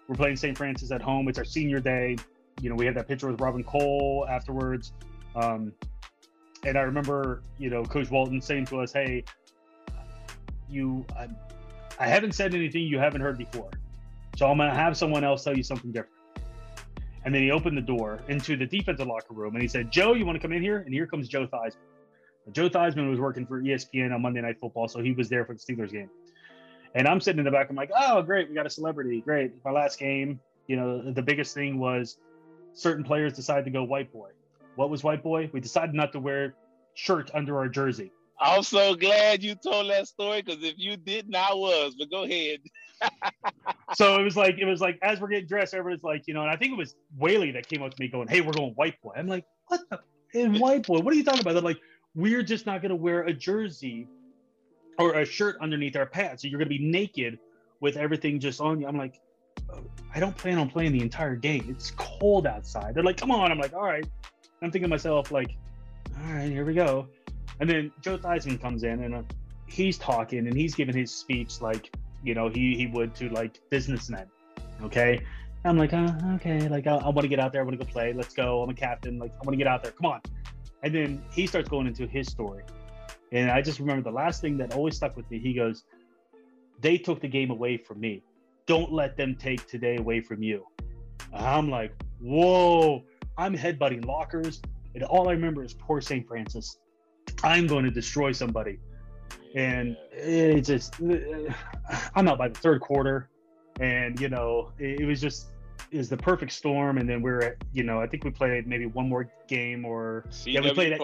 we're playing St. Francis at home. It's our senior day. You know, we had that picture with Robin Cole afterwards. Um, and I remember, you know, Coach Walton saying to us, "Hey, you, I, I haven't said anything you haven't heard before, so I'm gonna have someone else tell you something different." And then he opened the door into the defensive locker room and he said, Joe, you want to come in here? And here comes Joe Theismann. Joe Theismann was working for ESPN on Monday Night Football, so he was there for the Steelers game. And I'm sitting in the back. I'm like, oh, great, we got a celebrity. Great. My last game, you know, the biggest thing was certain players decided to go white boy. What was white boy? We decided not to wear shirt under our jersey. I'm so glad you told that story because if you didn't, I was. But go ahead. <laughs> so it was like it was like as we're getting dressed, everyone's like, you know, and I think it was Whaley that came up to me going, "Hey, we're going white boy." I'm like, "What the in white boy? What are you talking about?" They're like, we're just not going to wear a jersey or a shirt underneath our pants. So you're going to be naked with everything just on you. I'm like, I don't plan on playing the entire game. It's cold outside. They're like, come on. I'm like, all right. I'm thinking to myself, like, all right, here we go. And then Joe Theismann comes in and uh, he's talking and he's giving his speech like, you know, he, he would to like businessmen. Okay. I'm like, oh, okay, like I, I want to get out there. I want to go play. Let's go. I'm a captain. Like I want to get out there. Come on. And then he starts going into his story. And I just remember the last thing that always stuck with me. He goes, They took the game away from me. Don't let them take today away from you. I'm like, Whoa, I'm headbutting lockers. And all I remember is poor St. Francis. I'm going to destroy somebody. And it just, I'm out by the third quarter. And, you know, it, was just, is the perfect storm, and then we're at, you know, I think we played maybe one more game or CW yeah, we played at,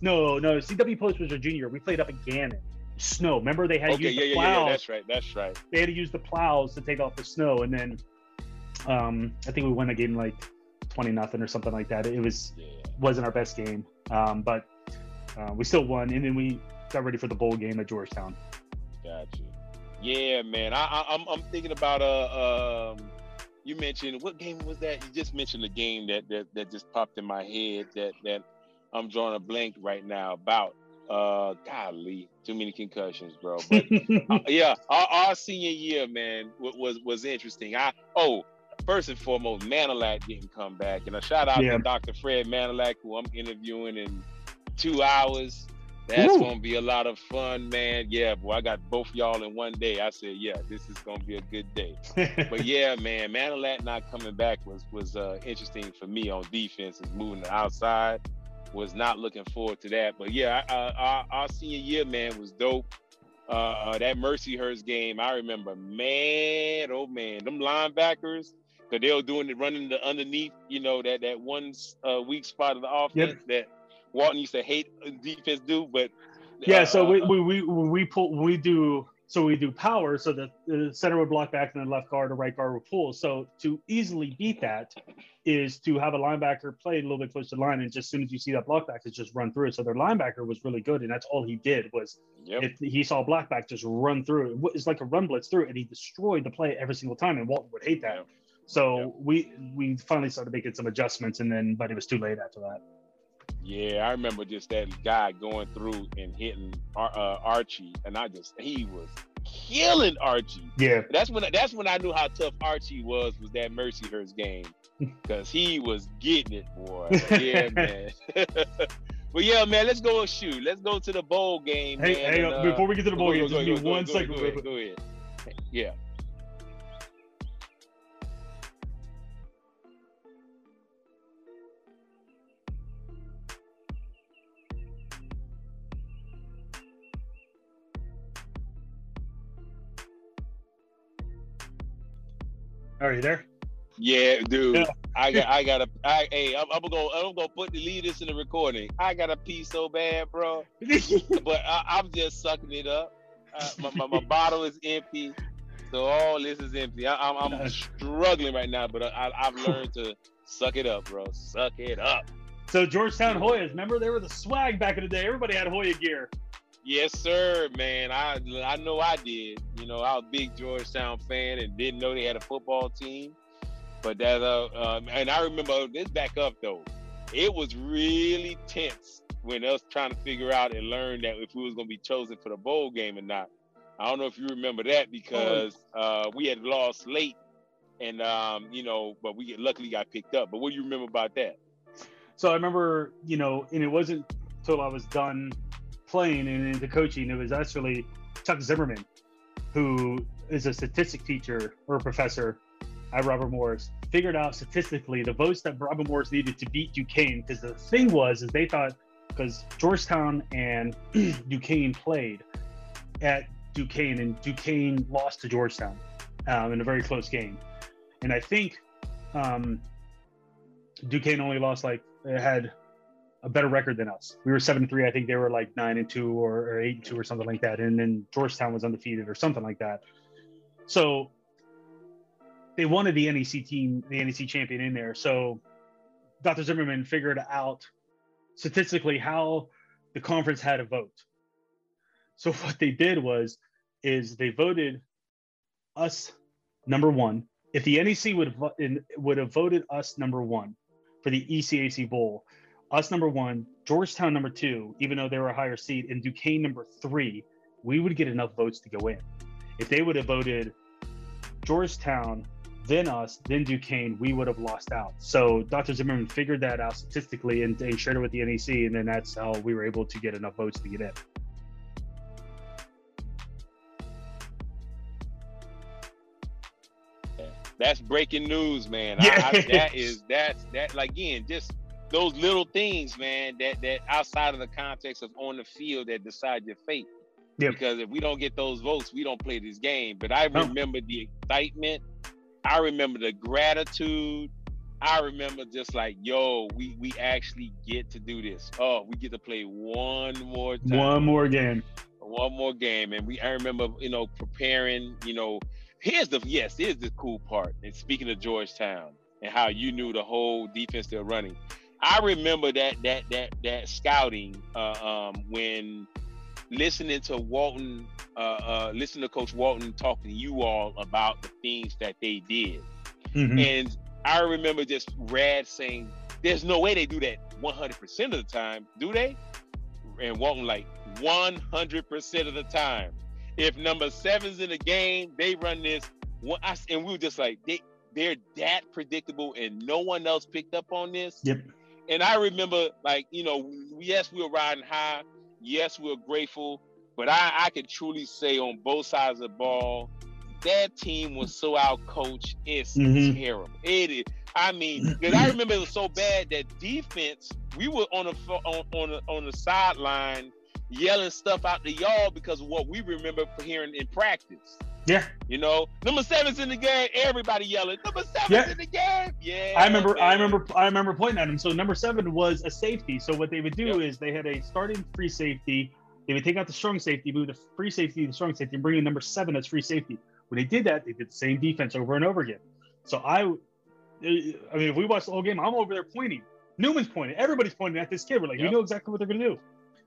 No, no, CW Post was a junior. We played up at Gannon. Snow. Remember they had okay, to use yeah, the plows. Yeah, yeah, that's right. That's right. They had to use the plows to take off the snow, and then um, I think we won the game like twenty nothing or something like that. It was yeah. wasn't our best game, um, but uh, we still won, and then we got ready for the bowl game at Georgetown. Gotcha. Yeah, man. I, I, am I'm, I'm thinking about uh um you mentioned what game was that? You just mentioned a game that that, that just popped in my head that that I'm drawing a blank right now about. Uh, golly, too many concussions, bro. <laughs> But uh, yeah, our, our, senior year, man, was was interesting. I oh, first and foremost, Manolat didn't come back, and a shout out yeah. to Dr. Fred Manolat, who I'm interviewing in two hours. That's Ooh. gonna be a lot of fun, man. Yeah, boy, I got both y'all in one day. I said, yeah, this is gonna be a good day. but <laughs> yeah, man, Manolat not coming back was was uh, interesting for me on defense. Is moving the outside. Was not looking forward to that. But yeah, uh, our, our, senior year, man, was dope. Uh, uh, that Mercyhurst game, I remember, man, oh man, them linebackers, because they were doing it running the underneath, you know, that that one uh, weak spot of the offense yep. that Walton used to hate defense do, but yeah. Uh, so we, we we we pull we do so we do power so that the center would block back and the left guard or right guard would pull. So to easily beat that is to have a linebacker play a little bit close to the line and just as soon as you see that block back, it's just run through it. So their linebacker was really good and that's all he did was yep. if he saw a block back just run through it. It's like a run blitz through it and he destroyed the play every single time and Walton would hate that. Yep. So yep. we we finally started making some adjustments and then but it was too late after that. Yeah, I remember just that guy going through and hitting uh, Archie, and I just he was killing Archie. Yeah, that's when that's when I knew how tough Archie was. Was that Mercyhurst game? <laughs> Because he was getting it, boy. <laughs> Yeah, man. <laughs> but yeah, man, let's go and shoot. Let's go to the bowl game. Hey, man, hey, and, uh, before we get to the bowl game, just go, one second. Go ahead, go ahead. Yeah. Are you there? Yeah, dude. Yeah. I got, I got a, I, hey, I'm, I'm, gonna, go I'm gonna put the lead this in the recording. I got a pee so bad, bro, <laughs> but I, am just sucking it up. Uh, my, my, my, bottle is empty, so all this is empty. I, am I'm, I'm struggling right now, but I, I've learned to suck it up, bro. Suck it up. So Georgetown Hoyas, remember they were the swag back in the day. Everybody had Hoya gear. Yes, sir, man. I I know I did. You know, I was a big Georgetown fan and didn't know they had a football team. But that uh, um, and I remember this back up though. It was really tense when us trying to figure out and learn that if we was gonna be chosen for the bowl game or not. I don't know if you remember that because uh, we had lost late, and um, you know, but we luckily got picked up. But what do you remember about that? So I remember, you know, and it wasn't until I was done playing and into coaching, it was actually Chuck Zimmerman, who is a statistic teacher or professor at Robert Morris, figured out statistically the votes that Robert Morris needed to beat Duquesne. Because the thing was, is they thought because Georgetown and <clears throat> Duquesne played at Duquesne, and Duquesne lost to Georgetown um, in a very close game. And I think um, Duquesne only lost like it had a better record than us. We were seven and three. I think they were like nine and two or, or eight and two or something like that. And then Georgetown was undefeated or something like that. So they wanted the NEC team, the NEC champion in there. So Dr. Zimmerman figured out statistically how the conference had a vote. So <laughs> what they did was, is they voted us number one. If the NEC would would have voted us number one for the ECAC Bowl, us number one, Georgetown number two, even though they were a higher seed, and Duquesne number three, we would get enough votes to go in. If they would have voted Georgetown, then us, then Duquesne, we would have lost out. So Dr. Zimmerman figured that out statistically and, and shared it with the NEC, and then that's how we were able to get enough votes to get in. That's breaking news, man. Yeah. I, I, <laughs> that is that's that like again, just those little things, man, that that outside of the context of on the field that decide your fate. Yep. Because if we don't get those votes, we don't play this game. But I remember oh. the excitement. I remember the gratitude. I remember just like, yo, we we actually get to do this. Oh, we get to play one more time. One more game. One more game. And we I remember, you know, preparing, you know, here's the yes, here's the cool part. And speaking of Georgetown and how you knew the whole defense they're running. I remember that that that that scouting uh, um, when listening to Walton, uh, uh, listening to Coach Walton talking to you all about the things that they did, mm-hmm. and I remember just Rad saying, "There's no way they do that 100 percent of the time, do they?" And Walton like 100 percent of the time. If number seven's in the game, they run this. And we were just like, they they're that predictable, and no one else picked up on this. Yep. And I remember, like, you know, yes, we were riding high. Yes, we are grateful. But I, I can truly say on both sides of the ball, that team was so out coached. It's mm-hmm. terrible. It is. I mean, because I remember it was so bad that defense, we were on the on on the, on the sideline yelling stuff out to y'all because of what we remember hearing in practice. Yeah. You know, number seven's in the game. Everybody yelling, number seven's yeah. in the game. Yeah. I remember. Man. I remember. I remember pointing at him. So number seven was a safety. So what they would do yep. is they had a starting free safety. They would take out the strong safety, move the free safety to the strong safety, and bring in number seven as free safety. When they did that, they did the same defense over and over again. So I, uh, I mean, if we watch the whole game, I'm over there pointing. Newman's pointing. Everybody's pointing at this kid. We're like, yep. we know exactly what they're going to do.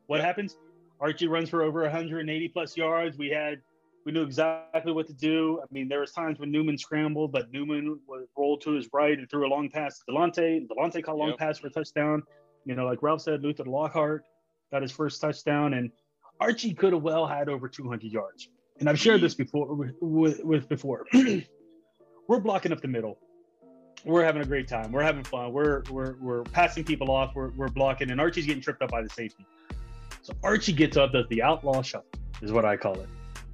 What yep. happens? Archie runs for over 180 plus yards. We had we knew exactly what to do. I mean, there was times when Newman scrambled, but Newman was rolled to his right and threw a long pass to Delonte. Delonte caught a long yep. pass for a touchdown. You know, like Ralph said, Luther Lockhart got his first touchdown, and Archie could have well had over 200 yards. And I've shared this before with, with before. <clears throat> we're blocking up the middle. We're having a great time. We're having fun. We're we're we're passing people off. We're we're blocking, and Archie's getting tripped up by the safety. So Archie gets up, does the outlaw shuffle, is what I call it.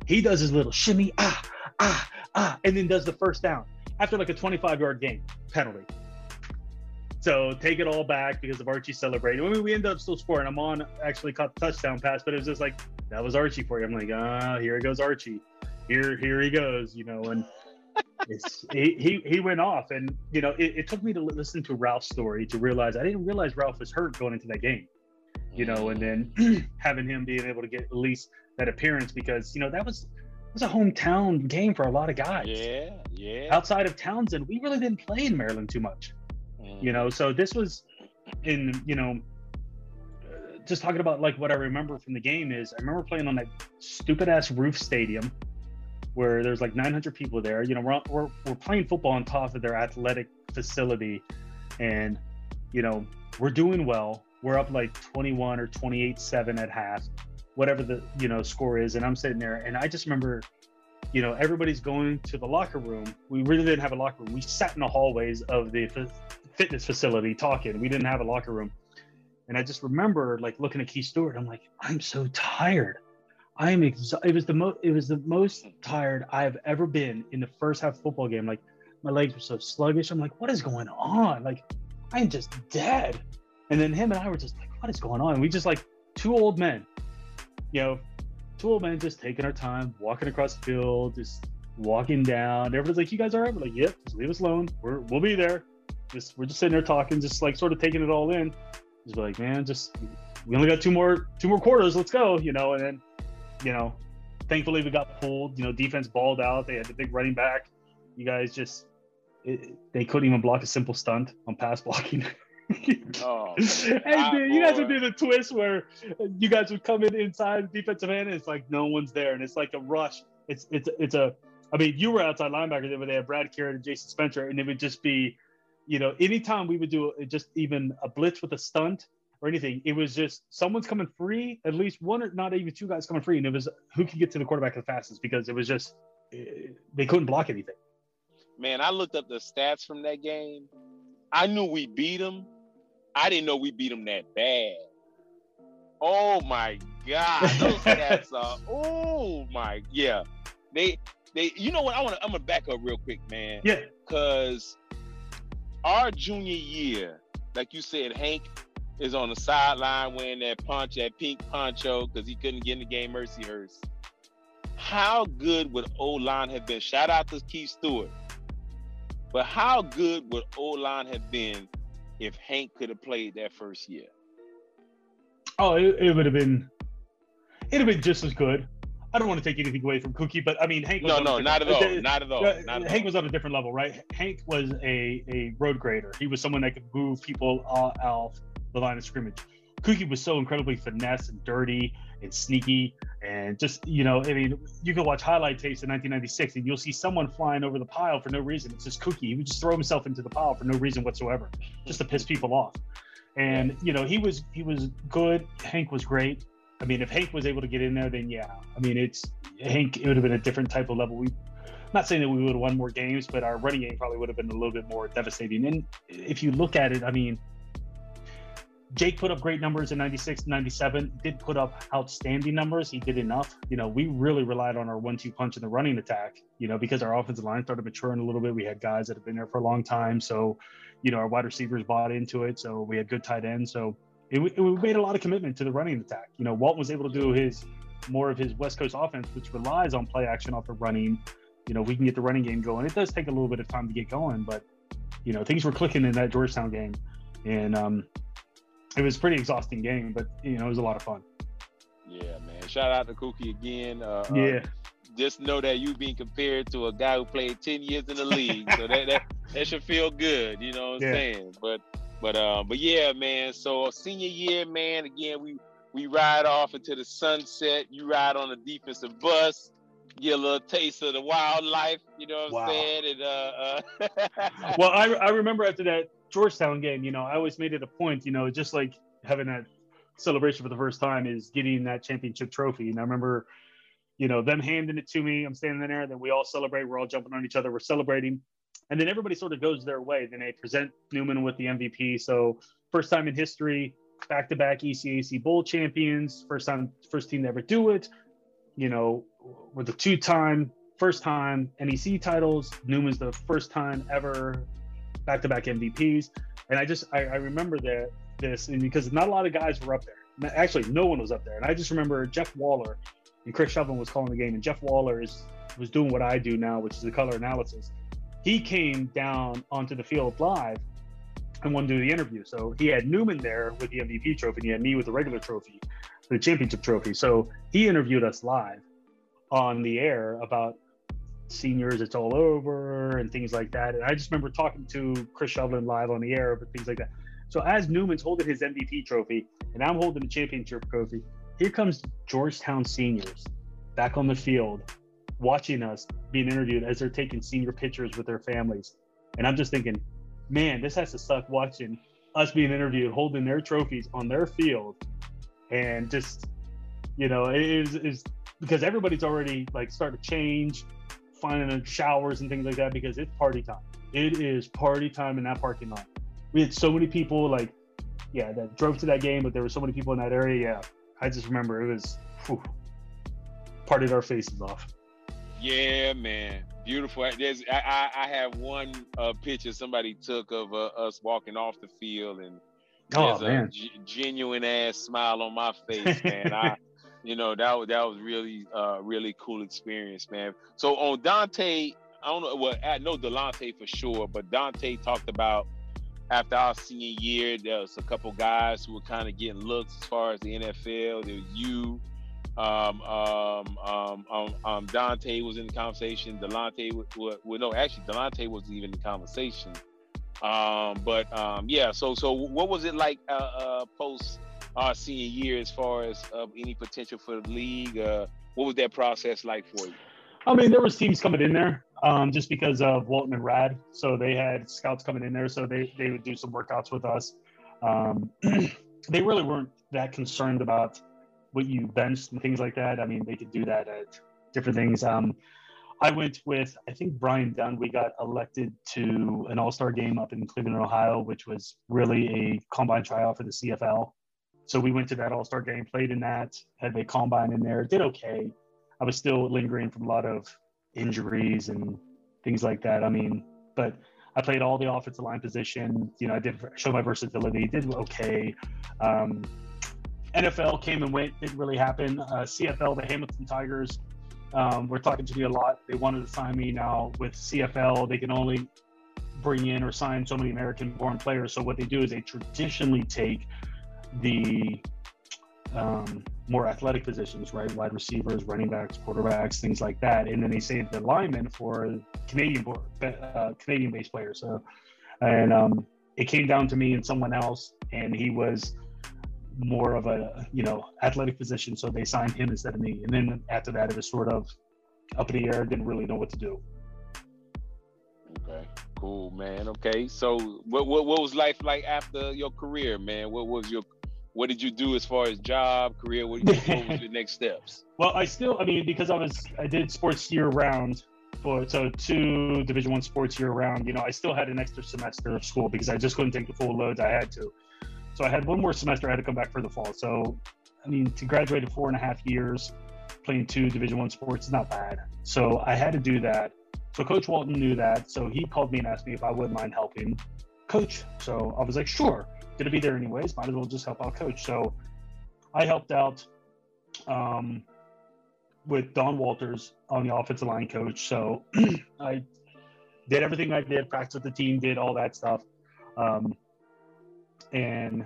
He does his little shimmy, ah, ah, ah, and then does the first down after like a 25 yard game penalty. So take it all back because of Archie celebrating. I mean, we ended up still scoring. I'm on actually caught the touchdown pass, but it was just like that was Archie for you. I'm like, ah, here goes Archie. Here, here he goes, you know, and he, he he went off, and you know, it, it took me to listen to Ralph's story to realize I didn't realize Ralph was hurt going into that game you know, and then <clears throat> having him being able to get at least that appearance because you know that was was a hometown game for a lot of guys. Yeah, yeah. Outside of Towson, we really didn't play in Maryland too much. Mm. You know, so this was in you know just talking about like what I remember from the game is I remember playing on that stupid ass roof stadium where there's like 900 people there. You know, we're, we're, we're playing football on top of their athletic facility and, you know, we're doing well we're up like 21 or 28 7 at half whatever the you know score is and i'm sitting there and i just remember you know everybody's going to the locker room. We really didn't have a locker room. We sat in the hallways of the fitness facility talking. We didn't have a locker room. And i just remember like looking at Keith Stewart. I'm like i'm so tired. I'm exa- it was the most it was the most tired i've ever been in the first half football game. Like my legs were so sluggish. I'm like what is going on? Like i'm just dead. And then him and I were just like, what is going on? And we just like two old men, you know, two old men just taking our time, walking across the field, just walking down. Everybody's like, you guys all right? We're like, yep, just leave us alone. We're, we'll be there. Just, we're just sitting there talking, just like sort of taking it all in. Just like, man, just, we only got two more, two more quarters. Let's go, you know? And then, you know, thankfully we got pulled, you know, defense balled out. They had the big running back. You guys just, it, they couldn't even block a simple stunt on pass blocking. <laughs> oh, <laughs> hey, man, you guys would do the twist where you guys would come in inside defensive end, and it's like no one's there, and it's like a rush. It's it's it's a. I mean, you were outside linebacker there, where they had Brad Garrett and Jason Spencer, and it would just be, you know, anytime we would do just even a blitz with a stunt or anything, it was just someone's coming free, at least one or not even two guys coming free, and it was who could get to the quarterback the fastest because it was just eh, they couldn't block anything. Man, I looked up the stats from that game. I knew we beat them, I didn't know we beat them that bad. Oh my god, those cats are. <laughs> Oh my, yeah. They, they. You know what? I want to. I'm gonna back up real quick, man. Yeah. Cause our junior year, like you said, Hank is on the sideline wearing that punch, that pink poncho, because he couldn't get in the game. Mercyhurst. How good would O line have been? Shout out to Keith Stewart. But how good would O line have been if Hank could have played that first year? Oh, it, it would have been. It'd have been just as good. I don't want to take anything away from Cookie, but I mean Hank. no, no, not at all. Uh, <laughs> not at all. Not at Hank all. was on a different level, right? Hank was a a road grader. He was someone that could move people off the line of scrimmage. Cookie was so incredibly finesse and dirty and sneaky and just you know, I mean, you can watch highlight tapes in 1996 and you'll see someone flying over the pile for no reason. It's just Cookie. He would just throw himself into the pile for no reason whatsoever, just to piss mm-hmm. people off. And you know, he was he was good. Hank was great. I mean, if Hank was able to get in there, then yeah. I mean, it's Hank. It would have been a different type of level. We, not saying that we would have won more games, but our running game probably would have been a little bit more devastating. And if you look at it, I mean, Jake put up great numbers in 96, 97, did put up outstanding numbers. He did enough. You know, we really relied on our one two punch in the running attack, you know, because our offensive line started maturing a little bit. We had guys that have been there for a long time. So, you know, our wide receivers bought into it. So we had good tight ends. So it, it, we made a lot of commitment to the running attack. You know, Walt was able to do his more of his West Coast offense, which relies on play action off of running. You know, we can get the running game going. It does take a little bit of time to get going, but, you know, things were clicking in that Georgetown game. And, um, it was a pretty exhausting game, but you know, it was a lot of fun. Yeah, man. Shout out to Cookie again. Uh, uh yeah. Uh, just know that you being compared to a guy who played 10 years in the league. so that, that that should feel good, you know what I'm yeah. saying? But but uh but yeah, man. So senior year, man, again, we we ride off into the sunset. You ride on a defensive bus, get a little taste of the wildlife, you know what. I'm saying? And uh, uh <laughs> well I I remember after that Georgetown game, you know, I always made it a point, you know, just like having that celebration for the first time is getting that championship trophy. And I remember, you know, them handing it to me. I'm standing there, then we all celebrate. We're all jumping on each other. We're celebrating. And then everybody sort of goes their way. Then they present Newman with the MVP. So first time in history, back to back ECAC bowl champions, first time, first team to ever do it. You know, we're the two time, first time NEC titles. Newman's the first time ever back-to-back MVPs. And I just I, I remember that this and because not a lot of guys were up there. Actually, no one was up there. And I just remember Jeff Waller and Chris Shovlin was calling the game, and Jeff Waller is was doing what I do now, which is the color analysis. He came down onto the field live and wanted to do the interview. So he had Newman there with the MVP trophy, and he had me with the regular trophy, the championship trophy. So he interviewed us live on the air about seniors, it's all over, and things like that. And I just remember talking to Chris Shovlin live on the air, but things like that. So as Newman's holding his MVP trophy, and I'm holding the championship trophy, here comes Georgetown seniors back on the field, watching us being interviewed as they're taking senior pictures with their families. And I'm just thinking, man, this has to suck watching us being interviewed, holding their trophies on their field, and just, you know, it is, is because everybody's already like starting to change finding showers and things like that because it's party time. It is party time in that parking lot. We had so many people like, yeah, that drove to that game, but there were so many people in that area. Yeah, I just remember it was whew, partied our faces off. Yeah, man, beautiful. There's, I, I, have one uh, picture somebody took of uh, us walking off the field, and oh, there's a g- genuine ass smile on my face, man. I <laughs> you know that was that was really uh really cool experience, man. So on Dante, I don't know. Well, I know Delonte for sure, but Dante talked about after our senior year, there was a couple guys who were kind of getting looks as far as the NFL. There was you. Um, um, um, um, um, Dante was in the conversation. Delonte, well, no, actually, Delonte wasn't even in the conversation. Um, but um, yeah, so so what was it like uh, uh, post our senior year as far as uh, any potential for the league? Uh, what was that process like for you? I mean, there was teams coming in there um, just because of Walton and Rad. So they had scouts coming in there, so they they would do some workouts with us. Um, <clears throat> they really weren't that concerned about what you benched and things like that. I mean, they could do that at different things. Um, I went with I think Brian Dunn. We got elected to an All Star game up in Cleveland, Ohio, which was really a combine tryout for the CFL. So we went to that All Star game, played in that, had a combine in there, did okay. I was still lingering from a lot of injuries and things like that. I mean, but I played all the offensive line position. You know, I did show my versatility, did okay. Um, NFL came and went, didn't really happen. Uh, CFL, the Hamilton Tigers, um, were talking to me a lot. They wanted to sign me now with CFL. They can only bring in or sign so many American born players. So what they do is they traditionally take the um, more athletic positions, right? Wide receivers, running backs, quarterbacks, things like that, and then they save the linemen for Canadian uh, Canadian based players. So, and um, it came down to me and someone else, and he was more of a you know athletic position, so they signed him instead of me. And then after that, it was sort of up in the air. Didn't really know what to do. Okay, cool, man. Okay, so what what, what was life like after your career, man? What was your what did you do as far as job, career? What, what was your next steps? <laughs> Well, I still, I mean, because I was, I did sports year round for so two Division One sports year round. You know, I still had an extra semester of school because I just couldn't take the full loads I had to. So I had one more semester. I had to come back for the fall. So, I mean, to graduate in four and a half years, playing two Division One sports is not bad. So I had to do that. So Coach Walton knew that. So he called me and asked me if I wouldn't mind helping coach. So I was like, sure to be there anyways. Might as well just help out coach. So I helped out um, with Don Walters on the offensive line coach. So <clears throat> I did everything I did, practice with the team, did all that stuff. Um, and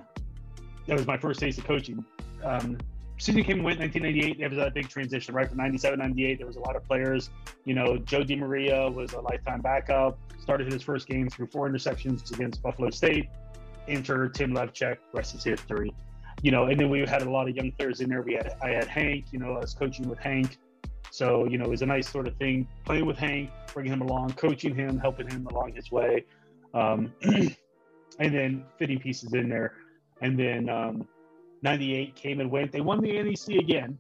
that was my first taste of coaching. Um, season came and went 1998. There was a big transition, right? From 97, 98, there was a lot of players. You know, Joe DiMaria was a lifetime backup, started his first game threw four interceptions against Buffalo State enter Tim Levchek, rest is history. You know, and then we had a lot of young players in there. We had I had Hank, you know, I was coaching with Hank. So, you know, it was a nice sort of thing, playing with Hank, bringing him along, coaching him, helping him along his way. Um, <clears throat> and then fitting pieces in there. And then um, 98 came and went. They won the NEC again,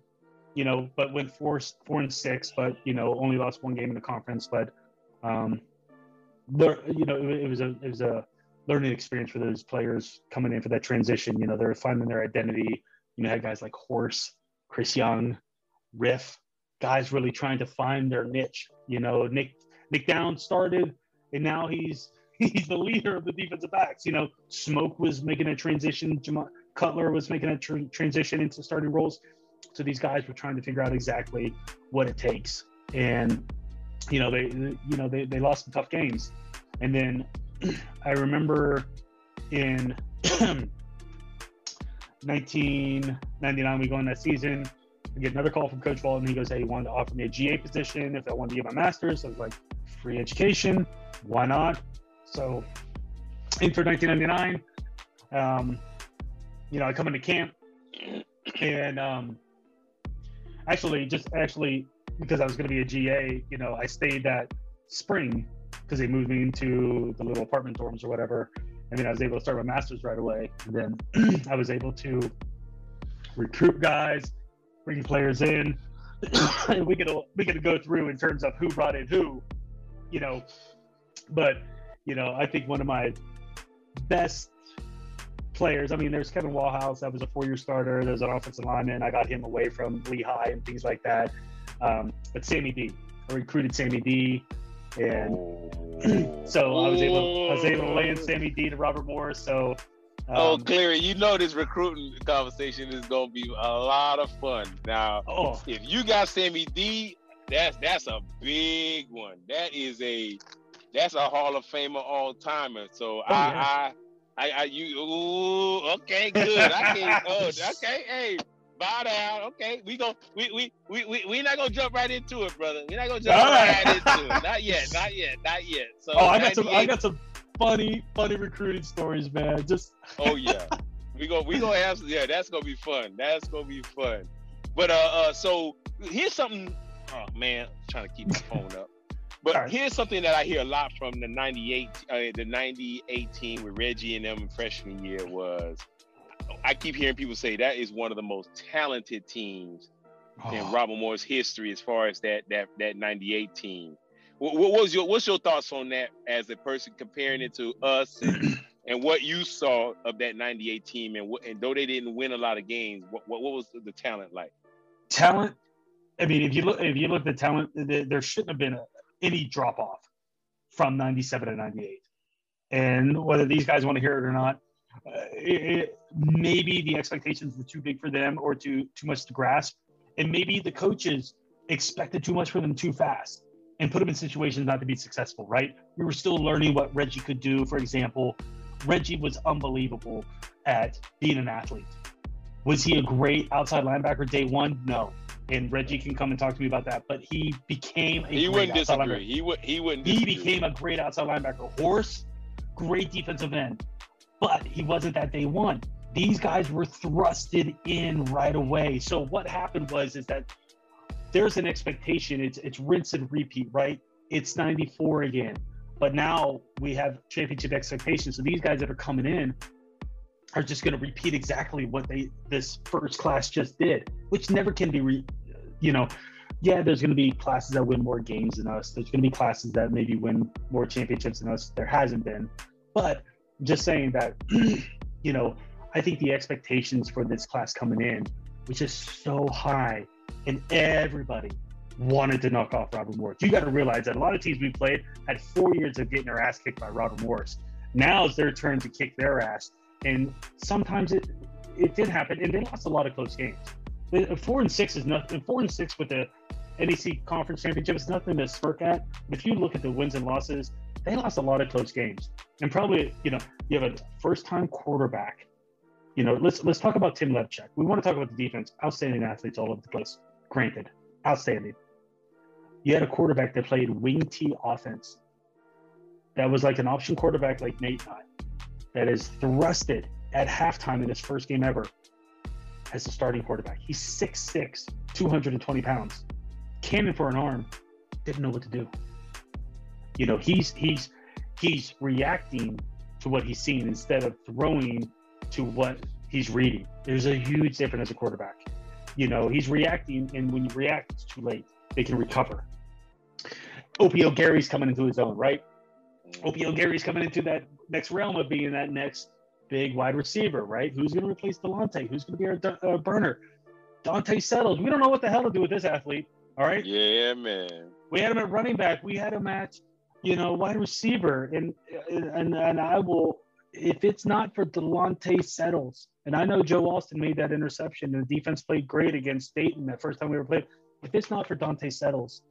you know, but went four, four and six, but, you know, only lost one game in the conference. But, um, you know, it, it was a, it was a, learning experience for those players coming in for that transition. You know, they're finding their identity. You know, had guys like Horse, Chris Young, Riff, guys really trying to find their niche. You know, Nick Nick Down started, and now he's <laughs> he's the leader of the defensive backs. You know, Smoke was making a transition. Jam- Cutler was making a tr- transition into starting roles. So these guys were trying to figure out exactly what it takes, and you know they you know they, they lost some tough games, and then <clears throat> I remember in <clears throat> 1999, we go in that season. I get another call from Coach Walton. He goes, Hey, he wanted to offer me a GA position if I wanted to get my master's. I was like, Free education. Why not? So, enter 1999. Um, you know, I come into camp and um, actually, just actually, because I was going to be a GA, you know, I stayed that spring because they moved me into the little apartment dorms or whatever. And then I was able to start my master's right away. And then <clears throat> I was able to recruit guys, bring players in. <clears throat> and we could we could go through in terms of who brought in who, you know. But you know, I think one of my best players. I mean, there's Kevin Wallhouse. That was a four-year starter. There's an offensive lineman. I got him away from Lehigh and things like that. Um, but Sammy D. I recruited Sammy D and <clears throat> so I was able I was able to land Sammy D to Robert Morris. So oh, um, oh, Cleary, you know this recruiting conversation is gonna be a lot of fun. Now, oh. if you got Sammy D, that's that's a big one. That is a that's a Hall of Famer all timer. So oh, I, yeah. I, I I you ooh, okay, good. I can't <laughs> oh okay, hey bow down. Okay, we go. We we we we we not gonna jump right into it, brother. We're not gonna jump right. right. into it. <laughs> Not yet. Not yet. Not yet. So oh, I got some. I got some. funny, funny recruiting stories, man. Just oh yeah, we go we gonna have yeah, that's gonna be fun. That's gonna be fun. But uh, uh so here's something. Oh man, I'm trying to keep my phone up. But right. here's something that I hear a lot from the '98, uh, the '98 team with Reggie and them freshman year was. I keep hearing people say that is one of the most talented teams oh. in Robert Morris history as far as that that that '98 team. What, what, was your what's your thoughts on that as a person comparing it to us and, <clears throat> and what you saw of that '98 team and what, and though they didn't win a lot of games, what what, what was the, the talent like? Talent. I mean, if you look if you look at the talent, there shouldn't have been a, any drop off from 97 to 98. And whether these guys want to hear it or not, uh, it, maybe the expectations were too big for them or too too much to grasp, and maybe the coaches expected too much for them too fast and put them in situations not to be successful. Right? We were still learning what Reggie could do. For example, Reggie was unbelievable at being an athlete. Was he a great outside linebacker day one? No and Reggie can come and talk to me about that. But he became a he wouldn't disagree. Linebacker. He would he wouldn't. Disagree. He became a great outside linebacker. Horse, great defensive end, but he wasn't that day one. These guys were thrusted in right away. So what happened was is that there's an expectation. It's it's rinse and repeat, right? It's 94 again. But now we have championship expectations. So these guys that are coming in are just going to repeat exactly what they this first class just did, which never can be re, you know, yeah, there's going to be classes that win more games than us. There's going to be classes that maybe win more championships than us. There hasn't been, but just saying that, <clears throat> you know, I think the expectations for this class coming in, was just so high, and everybody wanted to knock off Robert Morris. You got to realize that a lot of teams we played had four years of getting their ass kicked by Robert Morris. Now it's their turn to kick their ass, and sometimes it it did happen, and they lost a lot of close games Uh, four and six is nothing. Uh, four and six with the NEC Conference Championship is nothing to smirk at. But if you look at the wins and losses, they lost a lot of close games, and probably you know you have a first-time quarterback. You know, let's let's talk about Tim Levchuk. We want to talk about the defense. Outstanding athletes all over the place. Granted, outstanding. You had a quarterback that played wing T offense. That was like an option quarterback like Nate Nye, that is thrusted at halftime in his first game ever as a starting quarterback. He's 6'6, 220 pounds. Cannon for an arm, didn't know what to do. You know, he's he's he's reacting to what he's seeing instead of throwing to what he's reading. There's a huge difference as a quarterback. You know, he's reacting, and when you react, it's too late. They can recover. Opio Gary's coming into his own, right? Opio Gary's coming into that next realm of being that next big wide receiver, right? Who's going to replace Delonte? Who's going to be our uh, burner? Dante Settles. We don't know what the hell to do with this athlete. All right. Yeah, man. We had him at running back. We had him at, you know, wide receiver. And and and I will, if it's not for Delonte Settles, and I know Joe Austin made that interception, and the defense played great against Dayton that first time we were playing. If it's not for Dante Settles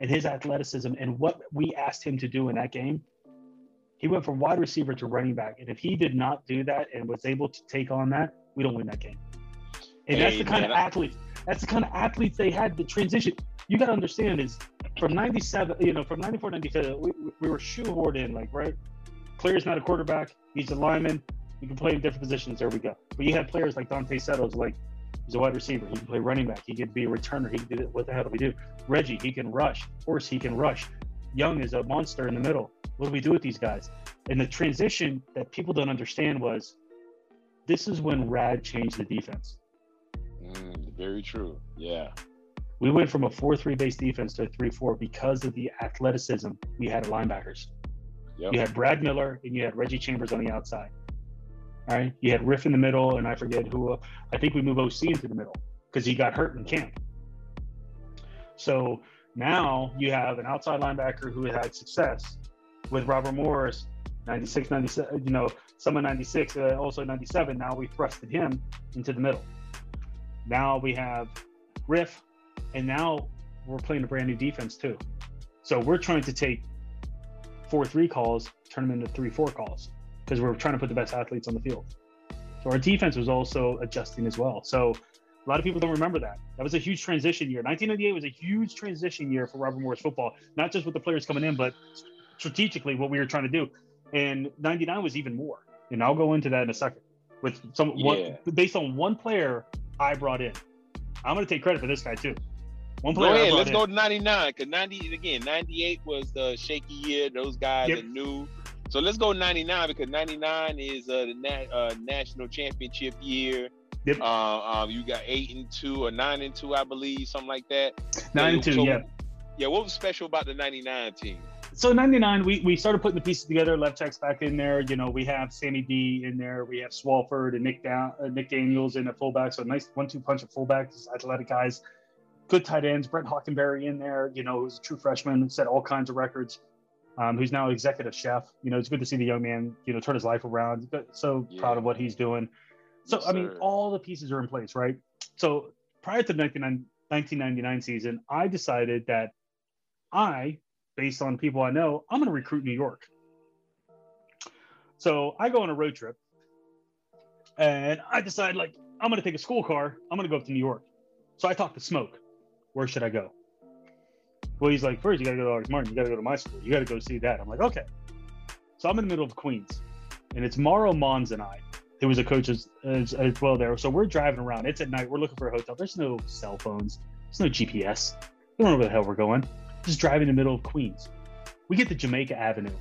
and his athleticism and what we asked him to do in that game, he went from wide receiver to running back. And if he did not do that and was able to take on that, we don't win that game. And hey, that's the kind man, of athletes. That's the kind of athletes they had to transition. You got to understand is from 97, you know, from 94, 95, we, we were shoehorned in, like, right? Clear's not a quarterback. He's a lineman. You can play in different positions. There we go. But you had players like Dante Settles, like, he's a wide receiver. He can play running back. He could be a returner. He can do it. What the hell do we do? Reggie, he can rush. Of course, he can rush. Young is a monster in the middle. What do we do with these guys? And the transition that people don't understand was this is when Rad changed the defense. Mm, very true. Yeah. We went from a 4 3 base defense to a 3 4 because of the athleticism we had at linebackers. Yep. You had Brad Miller and you had Reggie Chambers on the outside. All right. You had Riff in the middle, and I forget who. I think we move OC into the middle because he got hurt in camp. So now you have an outside linebacker who had success with Robert Morris, 96, 97, you know, some of 96, uh, also 97. Now we thrusted him into the middle. Now we have Riff, and now we're playing a brand new defense too. So we're trying to take 4 3 calls, turn them into 3 4 calls because we're trying to put the best athletes on the field. So our defense was also adjusting as well. So a lot of people don't remember that. That was a huge transition year. 1998 was a huge transition year for Robert Morris football, not just with the players coming in, but strategically what we were trying to do. And 99 was even more. And I'll go into that in a second with some Yeah. one, based on one player I brought in. I'm going to take credit for this guy too. One player Go ahead, let's in. go to 99 because 90 again, 98 was the shaky year. Those guys Yep. are new. So let's go 99 because 99 is uh, the na- uh, national championship year. Yep. Uh, um, you got eight and two or nine and two, I believe, something like that. Nine and two, so- yeah. Yeah, what was special about the 99 team? So 99, we, we started putting the pieces together. Levchuk's back in there. You know, we have Sammy D in there. We have Swalford and Nick Down, uh, Nick Daniels in at fullback. So nice one-two punch at fullback. Just athletic guys, good tight ends. Brent Hockenberry in there. You know, who's a true freshman, set all kinds of records. Um, who's now executive chef. You know, it's good to see the young man. You know, turn his life around. So Yeah. proud of what he's doing. So Yes, I mean, sir. all the pieces are in place, right? So prior to the 1999 season, I decided that I, based on people I know, I'm going to recruit New York. So I go on a road trip and I decide, like, I'm going to take a school car. I'm going to go up to New York. So I talk to Smoke. Where should I go? Well, he's like, first, you got to go to August Martin. You got to go to my school. You got to go see that. I'm like, okay. So I'm in the middle of Queens and it's Mauro Mons and I, who was a coach as, as, as well there. So we're driving around. It's at night. We're looking for a hotel. There's no cell phones, there's no GPS. We don't know where the hell we're going just driving in the middle of Queens. We get to Jamaica Avenue,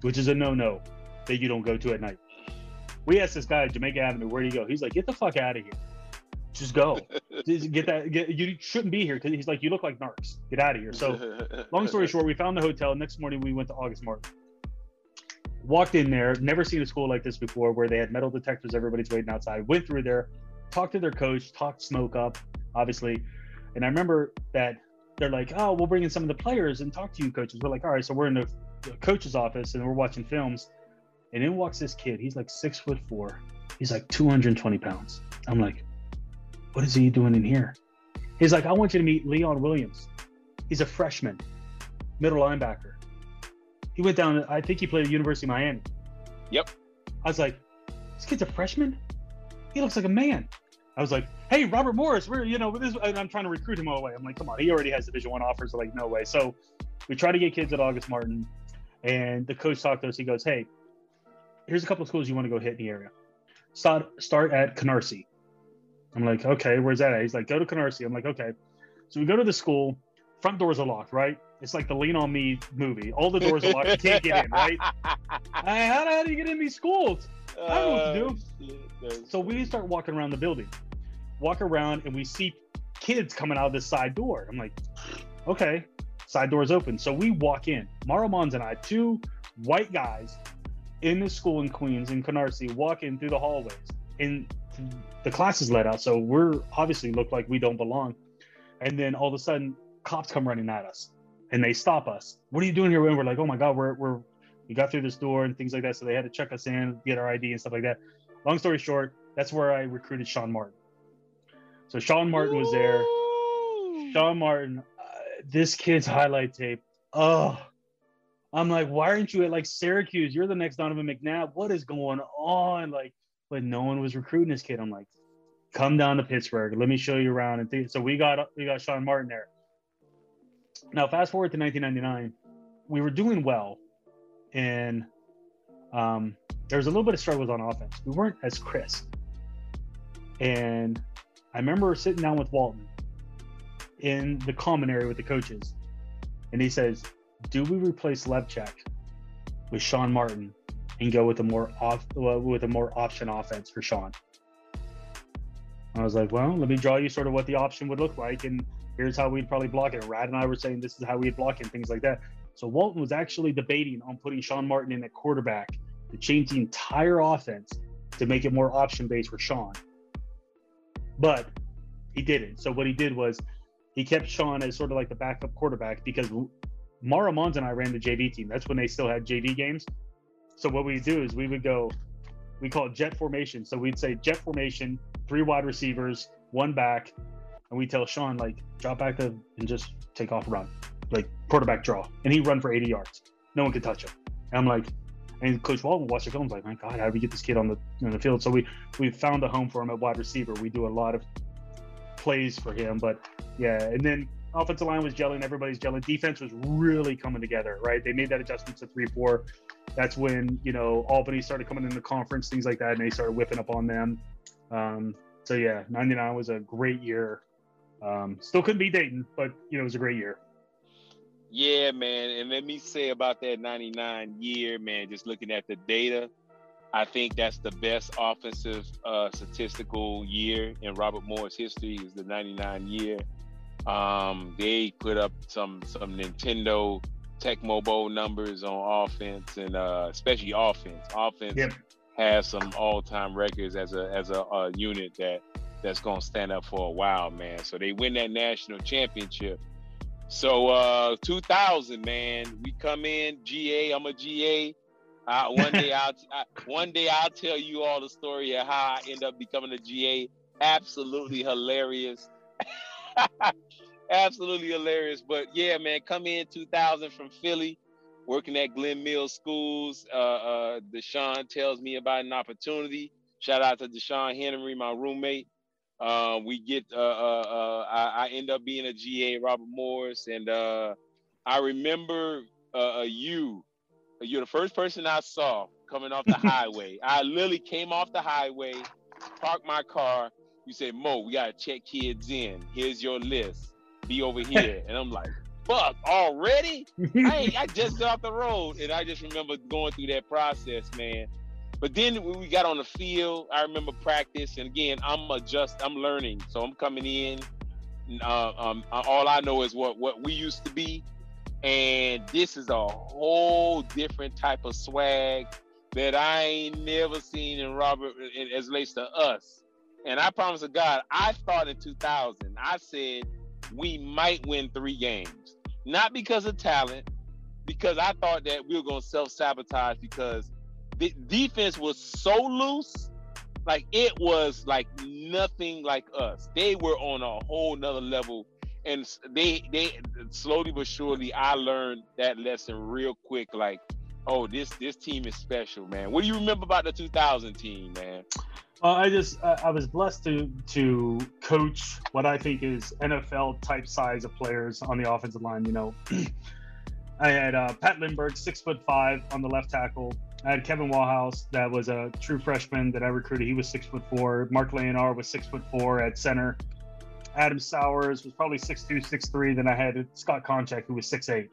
which is a no-no that you don't go to at night. We asked this guy at Jamaica Avenue, where do you go? He's like, get the fuck out of here. Just go. <laughs> Just get that. Get, you shouldn't be here because he's like, you look like narcs. Get out of here. So, long story <laughs> short, we found the hotel. Next morning, we went to August Martin. Walked in there, never seen a school like this before, where they had metal detectors. Everybody's waiting outside. Went through there, talked to their coach, talked smoke up, obviously. And I remember that they're like, "Oh, we'll bring in some of the players and talk to you, coaches." We're like, "All right." So we're in the coach's office and we're watching films, and in walks this kid. He's like six foot four. He's like 220 pounds. I'm like, "What is he doing in here?" He's like, "I want you to meet Leon Williams. He's a freshman, middle linebacker. He went down. I think he played at University of Miami." Yep. I was like, "This kid's a freshman. He looks like a man." I was like, "Hey, Robert Morris, we're you know this." And I'm trying to recruit him all the way. I'm like, "Come on, he already has Division One offers." like, no way. So we try to get kids at August Martin, and the coach talked to us. He goes, "Hey, here's a couple of schools you want to go hit in the area. Start start at Canarsie." I'm like, "Okay, where's that at?" He's like, "Go to Canarsie." I'm like, "Okay." So we go to the school. Front doors are locked, right? It's like the Lean on Me movie. All the doors are locked. You can't get in, right? <laughs> Hey, how the hell do you get in these schools? I don't know what to do. Oh, do. So we start walking around the building, walk around, and we see kids coming out of this side door. I'm like, okay, side door's open. So we walk in. Mara Mons and I, two white guys in the school in Queens, in Canarsie, walk in through the hallways. And the class is let out. So we're obviously look like we don't belong. And then all of a sudden, cops come running at us and they stop us. What are you doing here? And we're like, oh my God, we're, we're, we got through this door and things like that. So they had to check us in, get our ID and stuff like that. Long story short, that's where I recruited Sean Martin. So Sean Martin was there. Sean Martin, uh, this kid's highlight tape. Oh, I'm like, why aren't you at like Syracuse? You're the next Donovan McNabb. What is going on? Like, but no one was recruiting this kid. I'm like, come down to Pittsburgh. Let me show you around. And th- so we got we got Sean Martin there. Now, fast forward to 1999, we were doing well, and um, there was a little bit of struggles on offense. We weren't as crisp, and I remember sitting down with Walton in the common area with the coaches, and he says, "Do we replace Levchuk with Sean Martin and go with a more off with a more option offense for Sean?" I was like, "Well, let me draw you sort of what the option would look like, and here's how we'd probably block it." Rad and I were saying this is how we'd block it, and things like that. So Walton was actually debating on putting Sean Martin in at quarterback to change the entire offense to make it more option based for Sean. But he didn't. So what he did was he kept Sean as sort of like the backup quarterback because Mara Mons and I ran the JV team. That's when they still had JV games. So what we do is we would go, we call it jet formation. So we'd say jet formation, three wide receivers, one back, and we tell Sean like drop back to and just take off run, like quarterback draw, and he run for 80 yards. No one could touch him. And I'm like, and Coach Walton watched the film. like, my God, how do we get this kid on the on the field? So we we found a home for him at wide receiver. We do a lot of plays for him, but yeah, and then offensive line was gelling, everybody's gelling. Defense was really coming together, right? They made that adjustment to three four. that's when you know Albany started coming in the conference, things like that, and they started whipping up on them. Um, so yeah, '99 was a great year. Um, still couldn't be Dayton, but you know it was a great year. Yeah, man. And let me say about that 99 year, man, just looking at the data, I think that's the best offensive uh, statistical year in Robert Morris history is the 99 year. Um, they put up some some Nintendo Tecmo Bowl numbers on offense and uh, especially offense. Offense yep. has some all-time records as a as a, a unit that that's gonna stand up for a while, man. So they win that national championship. So uh 2000, man, we come in GA. I'm a GA. Uh, one day I'll <laughs> I, one day I'll tell you all the story of how I end up becoming a GA. Absolutely hilarious. <laughs> Absolutely hilarious. But yeah, man, come in 2000 from Philly, working at Glen Mills Schools. Uh, uh, Deshaun tells me about an opportunity. Shout out to Deshaun Henry, my roommate. Uh, we get, uh, uh, uh, I, I, end up being a GA, Robert Morris, and uh, I remember uh, you. You're the first person I saw coming off the <laughs> highway. I literally came off the highway, parked my car. You said, Mo, we gotta check kids in. Here's your list. Be over <laughs> here, and I'm like, fuck, already? I, I just got off the road, and I just remember going through that process, man. But then when we got on the field, I remember practice, and again, I'm adjust, I'm learning, so I'm coming in. Uh, um, all I know is what what we used to be, and this is a whole different type of swag that I ain't never seen in Robert as relates to us. And I promise to God, I thought in 2000, I said we might win three games, not because of talent, because I thought that we were going to self sabotage because the defense was so loose, like it was like nothing like us. They were on a whole nother level, and they they slowly but surely I learned that lesson real quick. Like, oh, this this team is special, man. What do you remember about the 2000 team, man? Uh, I just uh, I was blessed to to coach what I think is NFL type size of players on the offensive line. You know, <clears throat> I had uh, Pat Lindbergh, six foot five on the left tackle. I had Kevin Wallhouse, that was a true freshman that I recruited. He was six foot four. Mark Leonard was six foot four at center. Adam Sowers was probably six two, six three. Then I had Scott Konchak, who was six eight.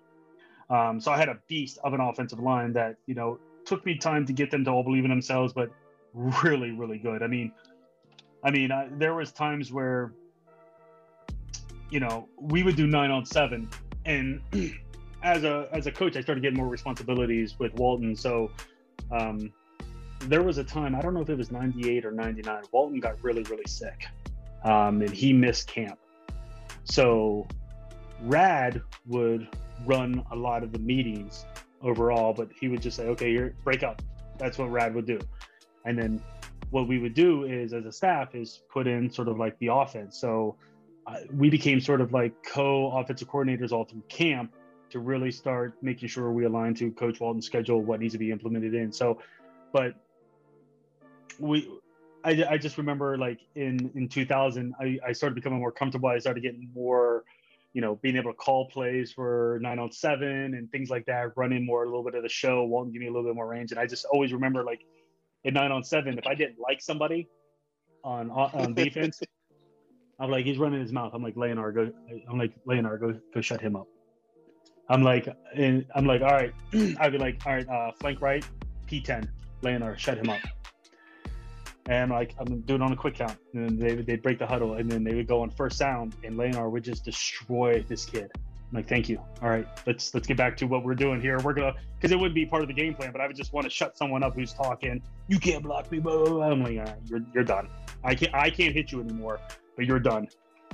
Um, so I had a beast of an offensive line that you know took me time to get them to all believe in themselves, but really, really good. I mean, I mean, I, there was times where you know we would do nine on seven, and <clears throat> as a as a coach, I started getting more responsibilities with Walton. So um, there was a time, I don't know if it was 98 or 99, Walton got really, really sick um, and he missed camp. So Rad would run a lot of the meetings overall, but he would just say, okay, here, break up. That's what Rad would do. And then what we would do is, as a staff, is put in sort of like the offense. So uh, we became sort of like co offensive coordinators all through camp to really start making sure we align to Coach Walton's schedule, what needs to be implemented in. So, but we, I, I just remember like in in 2000, I, I started becoming more comfortable. I started getting more, you know, being able to call plays for nine on seven and things like that, running more a little bit of the show. Walton give me a little bit more range, and I just always remember like in nine on seven, if I didn't like somebody on on defense. <laughs> I'm like, he's running his mouth. I'm like, Leonard, go. I'm like, Leonard, go, go shut him up. I'm like, and I'm like, all right. <clears throat> I'd be like, all right, uh, flank right, P10, Leonard, shut him up. And like, I'm doing on a quick count. And then they they'd break the huddle, and then they would go on first sound, and Leonard would just destroy this kid. I'm like, thank you. All right, let's let's get back to what we're doing here. We're gonna because it wouldn't be part of the game plan, but I would just want to shut someone up who's talking. You can't block me, blah, blah, blah. I'm like, all right, you're you're done. I can't I can't hit you anymore, but you're done.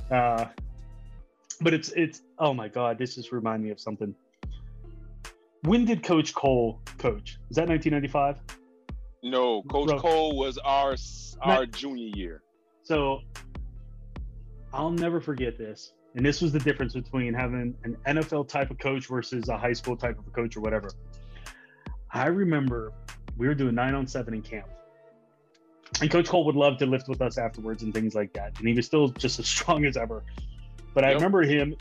Uh, but it's it's oh my god, this just reminded me of something. When did Coach Cole coach? Is that 1995? No, Coach Bro. Cole was our our junior year. So I'll never forget this. And this was the difference between having an NFL type of coach versus a high school type of a coach or whatever. I remember we were doing nine on seven in camp. And Coach Cole would love to lift with us afterwards and things like that. And he was still just as <laughs> strong as ever. But yep. I remember him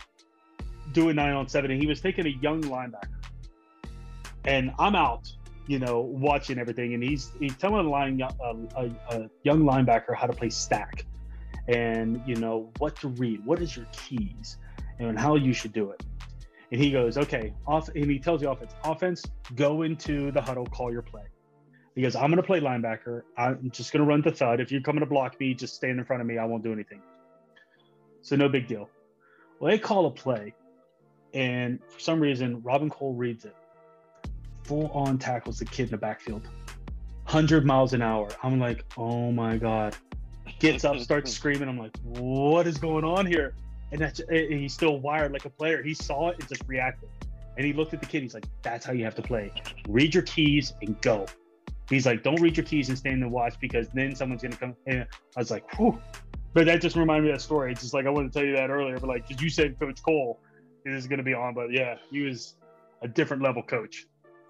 doing nine on seven, and he was taking a young linebacker. And I'm out. you know, watching everything, and he's he's telling a, line, a, a, a young linebacker how to play stack, and you know what to read, what is your keys, and how you should do it. And he goes, okay, off, and he tells the offense, offense, go into the huddle, call your play. He goes, I'm going to play linebacker. I'm just going to run the thud. If you're coming to block me, just stand in front of me. I won't do anything. So no big deal. Well, they call a play, and for some reason, Robin Cole reads it. Full on tackles the kid in the backfield, 100 miles an hour. I'm like, oh my God. Gets up, starts <laughs> screaming. I'm like, what is going on here? And that's and he's still wired like a player. He saw it and just reacted. And he looked at the kid. He's like, that's how you have to play. Read your keys and go. He's like, don't read your keys and stand and watch because then someone's gonna come. And I was like, whew. But that just reminded me of that story. It's just like I wanted to tell you that earlier, but like, because you said Coach Cole is gonna be on, but yeah, he was a different level coach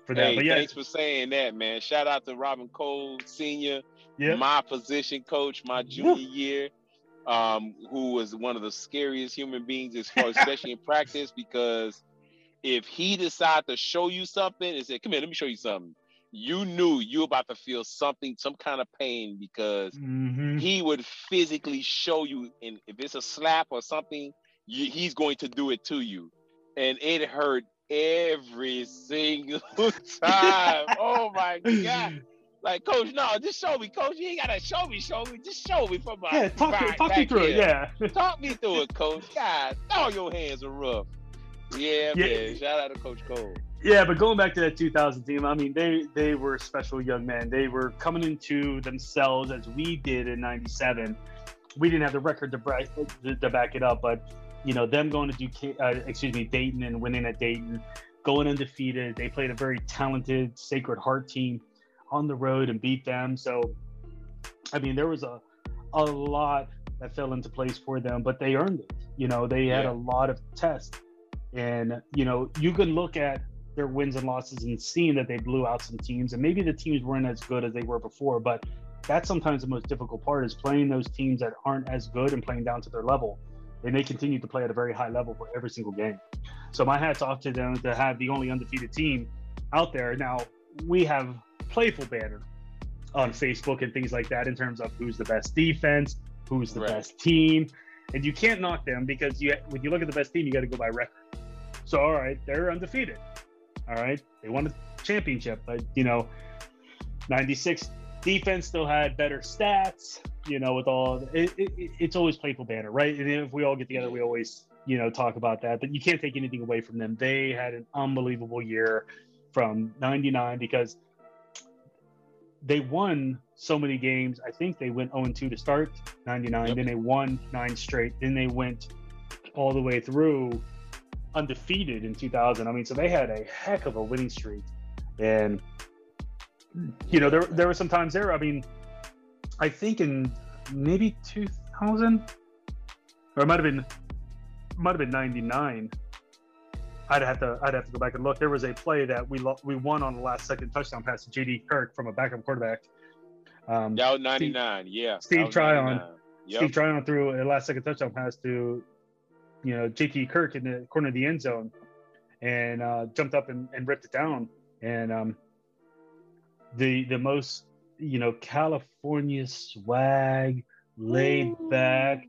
for that. Hey, but yeah, thanks for saying that, man. Shout out to Robin Cole Senior, yeah, my position coach, my junior year, um, who was one of the scariest human beings as far, especially in <laughs> practice, because if he decided to show you something and said, "Come here, let me show you something," you knew you were about to feel something, some kind of pain, because Mhm. he would physically show you, and if it's a slap or something, you, he's going to do it to you, and it hurt every single <laughs> time. oh my god! Like, coach, no, just show me, coach. You ain't gotta show me, show me. Just show me from my yeah. Talk, back, talk me through it. Yeah. <laughs> Talk me through it, coach. God, all your hands are rough. Yeah, Yeah. man. Shout out to Coach Cole. Yeah, but going back to that 2000 team, I mean, they they were special young men. They were coming into themselves as we did in '97. We didn't have the record to, bra- to, back it up, but you know, them going to do, uh, excuse me, Dayton and winning at Dayton, going undefeated. They played a very talented Sacred Heart team on the road and beat them. So, I mean, there was a a lot that fell into place for them, but they earned it. You know, they had Yeah. a lot of tests, and you know, you can look at their wins and losses and seeing that they blew out some teams, and maybe the teams weren't as good as they were before, but that's sometimes the most difficult part is playing those teams that aren't as good and playing down to their level. And they continue to play at a very high level for every single game. So my hat's off to them to have the only undefeated team out there. Now we have playful banner on Facebook and things like that in terms of who's the best defense, who's the Right. best team, and you can't knock them because you when you look at the best team, you got to go by record. So all right, they're undefeated. All right, they won a championship, but you know, '96 defense still had better stats. You know, with all it, it, it- it's always playful banner, right? And if we all get together, we always you know talk about that. But you can't take anything away from them. They had an unbelievable year from '99 because they won so many games. I think they went 0 2 to start 99, Yep. then they won nine straight, then they went all the way through undefeated in 2000. I mean, so they had a heck of a winning streak. And, you know, there, there were some times there, I mean, I think in maybe 2000, or it might have been, might have been 99. I'd have to I'd have to go back and look. There was a play that we lo- we won on the last second touchdown pass to JT Kirk from a backup quarterback. Um, That was 99. yeah. Steve Tryon. Yep. Steve Tryon threw a last second touchdown pass to, you know, JT Kirk in the corner of the end zone and uh, jumped up and, and ripped it down. And um, the the most, you know, California swag, laid back,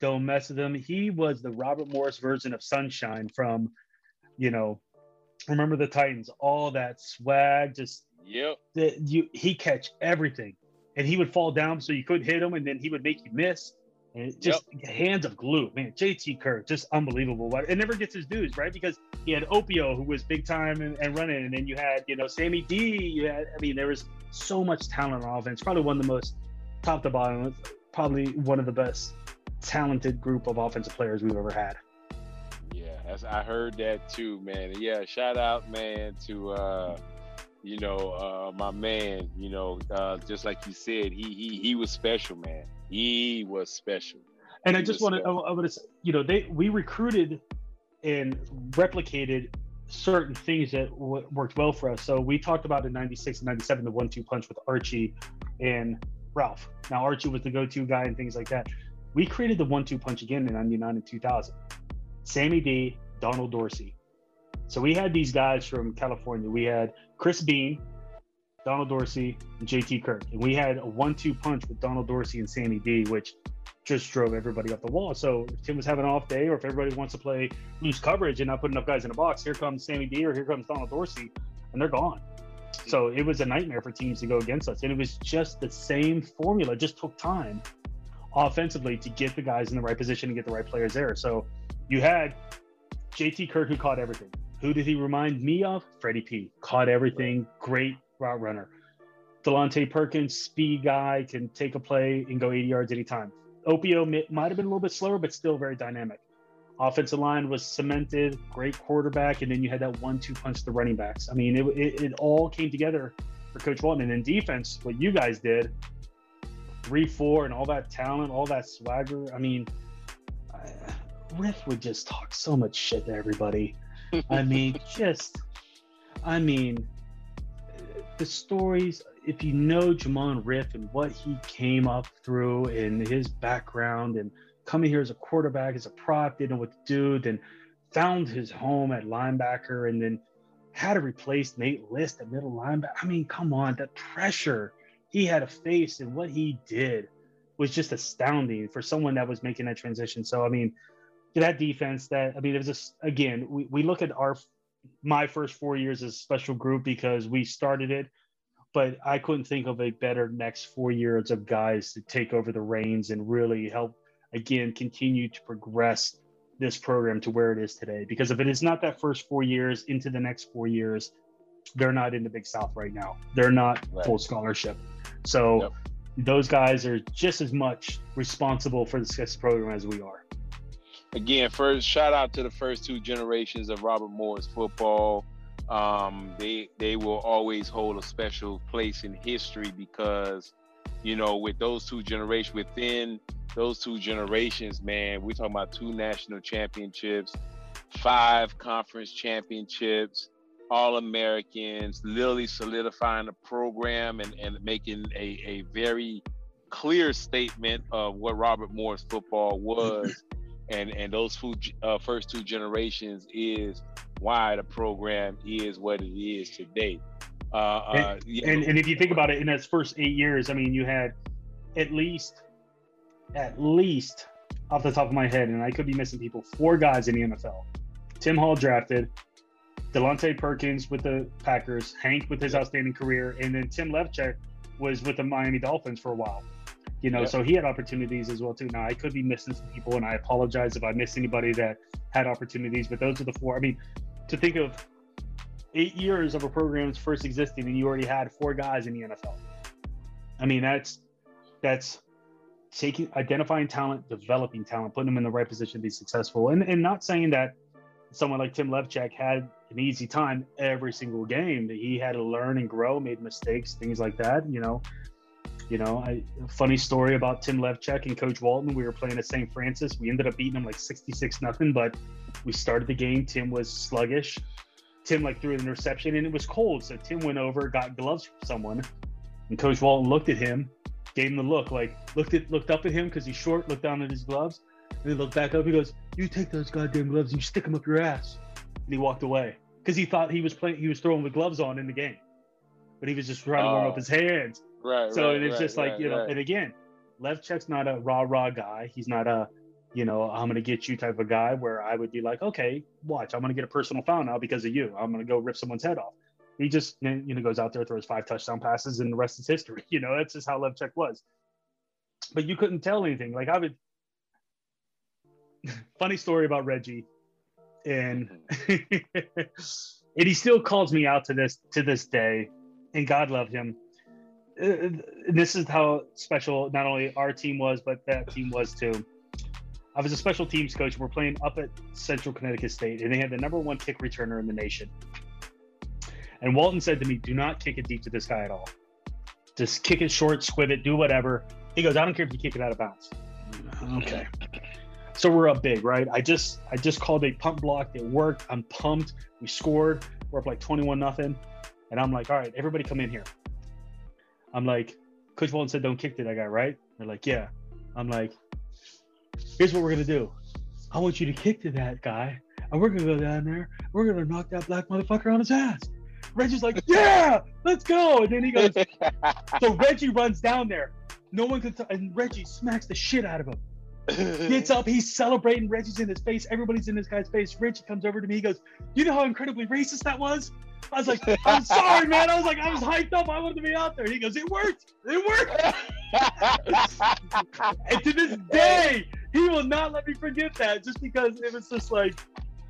don't mess with him. He was the Robert Morris version of Sunshine from, you know, remember the Titans, all that swag, just Yep. that you he catch everything and he would fall down so you couldn't hit him and then he would make you miss and it just hands of glue man jt kirk just unbelievable but it never gets his dues right because he had opio who was big time and, and running and then you had you know sammy d you had i mean there was so much talent on offense probably one of the most top to bottom probably one of the best talented group of offensive players we've ever had Yeah, I heard that too, man. Yeah, shout out, man, to uh, you know, uh, my man. You know, uh, just like you said, he he he was special, man. He was special. And I just want to, I want to, you know, they we recruited and replicated certain things that w- worked well for us. So we talked about in '96 and '97 the one-two punch with Archie and Ralph. Now Archie was the go-to guy and things like that. We created the one-two punch again in '99 and 2000. Sammy D, Donald Dorsey. So we had these guys from California. We had Chris Bean, Donald Dorsey, and JT Kirk. And we had a one two punch with Donald Dorsey and Sammy D, which just drove everybody up the wall. So if Tim was having an off day, or if everybody wants to play loose coverage and not put enough guys in the box, here comes Sammy D or here comes Donald Dorsey, and they're gone. So it was a nightmare for teams to go against us. And it was just the same formula, it just took time offensively to get the guys in the right position and get the right players there. So you had JT Kirk who caught everything. Who did he remind me of? Freddie P. Caught everything. Great route runner. Delonte Perkins, speed guy, can take a play and go 80 yards anytime. Opio might have been a little bit slower, but still very dynamic. Offensive line was cemented, great quarterback, and then you had that one-two punch the running backs. I mean, it, it, it all came together for Coach Walton. And in defense, what you guys did, three-four, and all that talent, all that swagger. I mean, Riff would just talk so much shit to everybody. I mean, <laughs> just, I mean, the stories. If you know Jamon Riff and what he came up through and his background and coming here as a quarterback, as a prop, didn't know what to do, then found his home at linebacker, and then had to replace Nate List at middle linebacker. I mean, come on, that pressure he had to face and what he did was just astounding for someone that was making that transition. So, I mean, that defense that I mean it was just again we, we look at our my first four years as a special group because we started it, but I couldn't think of a better next four years of guys to take over the reins and really help again continue to progress this program to where it is today. Because if it is not that first four years into the next four years, they're not in the Big South right now. They're not right. full scholarship. So yep. those guys are just as much responsible for the success program as we are again, first shout out to the first two generations of Robert Morris football. Um, they they will always hold a special place in history because, you know, with those two generations, within those two generations, man, we're talking about two national championships, five conference championships, all Americans, literally solidifying the program and, and making a, a very clear statement of what Robert Morris football was and and those food, uh, first two generations is why the program is what it is today. Uh, and, uh, and, and, if you think about it, in its first eight years, I mean, you had at least, at least, off the top of my head, and I could be missing people, four guys in the NFL. Tim Hall drafted, Delonte Perkins with the Packers, Hank with his outstanding career, and then Tim Levchuk was with the Miami Dolphins for a while you know, yeah. so he had opportunities as well too. Now I could be missing some people, and I apologize if I miss anybody that had opportunities. But those are the four. I mean, to think of eight years of a program's first existing, and you already had four guys in the NFL. I mean, that's that's taking identifying talent, developing talent, putting them in the right position to be successful, and and not saying that someone like Tim Levchuk had an easy time every single game. That He had to learn and grow, made mistakes, things like that. You know, you know, I, funny story about Tim Levchuk and Coach Walton. We were playing at St. Francis. We ended up beating them like 66 nothing, but we started the game. Tim was sluggish. Tim like threw an interception and it was cold. So Tim went over, got gloves from someone, and Coach Walton looked at him, gave him the look, like looked at looked up at him because he's short, looked down at his gloves, and he looked back up. He goes, "You take those goddamn gloves and you stick them up your ass." And he walked away because he thought he was playing. He was throwing the gloves on in the game, but he was just trying to warm up oh. his hands. Right. So right, it's right, just like right, you know, and again, Levchuk's not a rah rah guy. He's not a you know I'm gonna get you type of guy where I would be like, okay, watch, I'm gonna get a personal foul now because of you. I'm gonna go rip someone's head off. He just you know goes out there throws five touchdown passes and the rest is history. <laughs> You know that's just how Levchuk was. But you couldn't tell anything. Like I would. <laughs> Funny story about Reggie, and mm-hmm. <laughs> and he still calls me out to this to this day, and God love him Uh, this is how special not only our team was, but that team was too. I was a special teams coach. We're playing up at Central Connecticut State, and they had the number one kick returner in the nation. And Walton said to me, "Do not kick it deep to this guy at all. Just kick it short, squib it, do whatever." He goes, "I don't care if you kick it out of bounds." Okay. So we're up big, right? I just I just called a pump block. It worked. I'm pumped. We scored. We're up like 21 nothing, and I'm like, "All right, everybody, come in here." I'm like, Coach Walton said don't kick to that guy, right? They're like, yeah. I'm like, here's what we're gonna do. I want you to kick to that guy, and we're gonna go down there. We're gonna knock that black motherfucker on his ass. Reggie's like, yeah, let's go. And then he goes, <laughs> so Reggie runs down there. No one can, t- and Reggie smacks the shit out of him. <laughs> Gets up, he's celebrating. Reggie's in his face. Everybody's in this guy's face. Reggie comes over to me. He goes, "You know how incredibly racist that was." I was like, "I'm sorry, man." I was like, "I was hyped up. I wanted to be out there." He goes, "It worked. It worked." <laughs> and to this day, he will not let me forget that, just because it was just like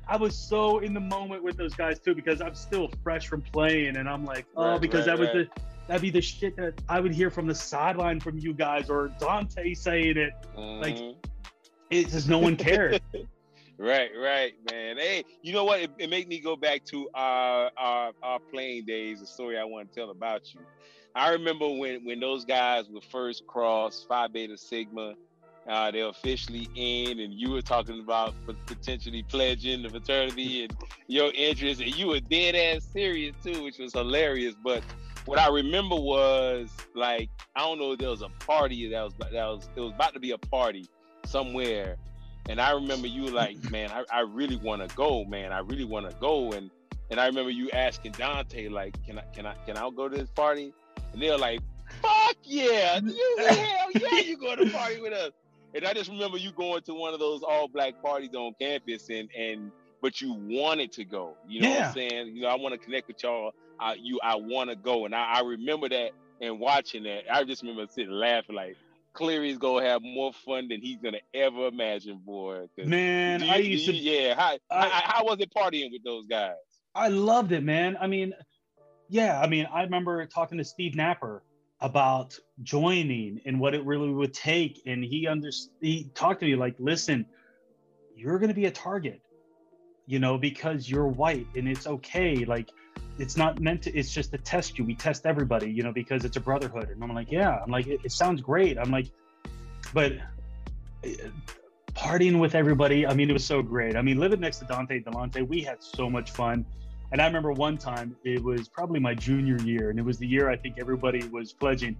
I was so in the moment with those guys too, because I'm still fresh from playing, and I'm like, oh, Right, because right, that was right. the that'd be the shit that I would hear from the sideline from you guys or Dante saying it. Like, Mhm. It's just no one cared. <laughs> Right, right, man. Hey, you know what? It, it made me go back to our, our our playing days. A story I want to tell about you. I remember when when those guys were first crossed Phi Beta Sigma. Uh, they're officially in, and you were talking about potentially pledging the fraternity and your interest, and you were dead ass serious too, which was hilarious. But what I remember was like I don't know, there was a party that was that was it was about to be a party somewhere, and I remember you like, man, I, I really want to go, man, I really want to go, and and I remember you asking Dante like, can I can I can I go to this party? And they're like, fuck yeah, <laughs> you hell yeah, you go to the party with us. And I just remember you going to one of those all black parties on campus, and and but you wanted to go. You know what I'm saying? You know, I want to connect with y'all. I, you, I want to go, and I, I remember that and watching that. I just remember sitting laughing like. Cleary's gonna have more fun than he's gonna ever imagine, boy. Man, you- I used you- to yeah. How, I- how, how was it partying with those guys? I loved it, man. I mean, yeah, I mean, I remember talking to Steve Napper about joining and what it really would take. And he under he talked to me like, listen, you're gonna be a target, you know, because you're white and it's okay. Like it's not meant to, it's just to test you. We test everybody, you know, because it's a brotherhood. And I'm like, yeah, I'm like, it, it sounds great. I'm like, but uh, partying with everybody, I mean, it was so great. I mean, living next to Dante Delante, we had so much fun. And I remember one time, it was probably my junior year, and it was the year I think everybody was pledging.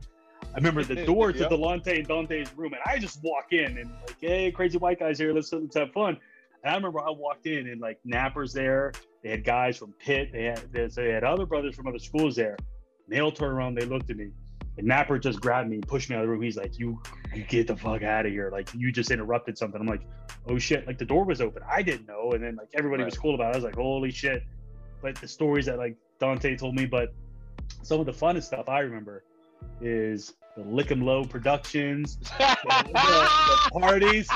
I remember the <laughs> door to Yep. Delante and Dante's room, and I just walk in and like, hey, crazy white guys here, let's let's have fun. And I remember I walked in and like Napper's there. They had guys from Pitt. They had they they had other brothers from other schools there. And they all turned around. They looked at me, and Napper just grabbed me and pushed me out of the room. He's like, "You, you get the fuck out of here! Like you just interrupted something." I'm like, "Oh shit!" Like the door was open. I didn't know, and then like everybody was cool about it. I was like, "Holy shit!" But the stories that like Dante told me, but some of the funnest stuff I remember is the Lick 'em Low Productions, the, <laughs> the- the parties.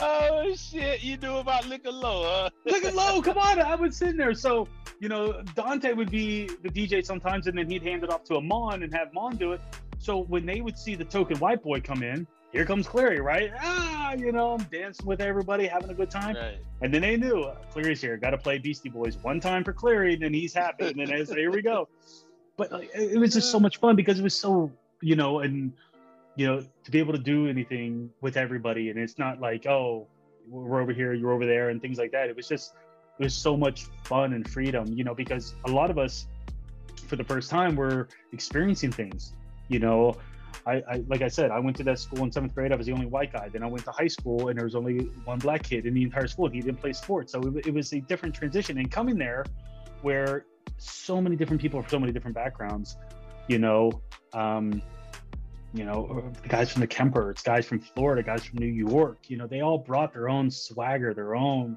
Oh shit, you knew about liquor low, huh? <laughs> At Low, come on. I was sitting there. So, you know, Dante would be the DJ sometimes, and then he'd hand it off to Amon and have Mon do it. So when they would see the token white boy come in, here comes Cleary, right? Ah, you know, I'm dancing with everybody, having a good time. Right. And then they knew uh, Cleary's here. Got to play Beastie Boys one time for Cleary, and then he's happy. And then here we go. But like, it was just so much fun because it was so, you know, and you know, to be able to do anything with everybody, and it's not like, oh, we're over here, you're over there, and things like that. It was just, it was so much fun and freedom, you know, because a lot of us, for the first time, were experiencing things, you know. I, I like I said, I went to that school in seventh grade. I was the only white guy. Then I went to high school, and there was only one black kid in the entire school. He didn't play sports, so it, it was a different transition. And coming there, where so many different people from so many different backgrounds, you know, um, you know, uh, the guys from the Kemper, it's guys from Florida, guys from New York. You know, they all brought their own swagger, their own,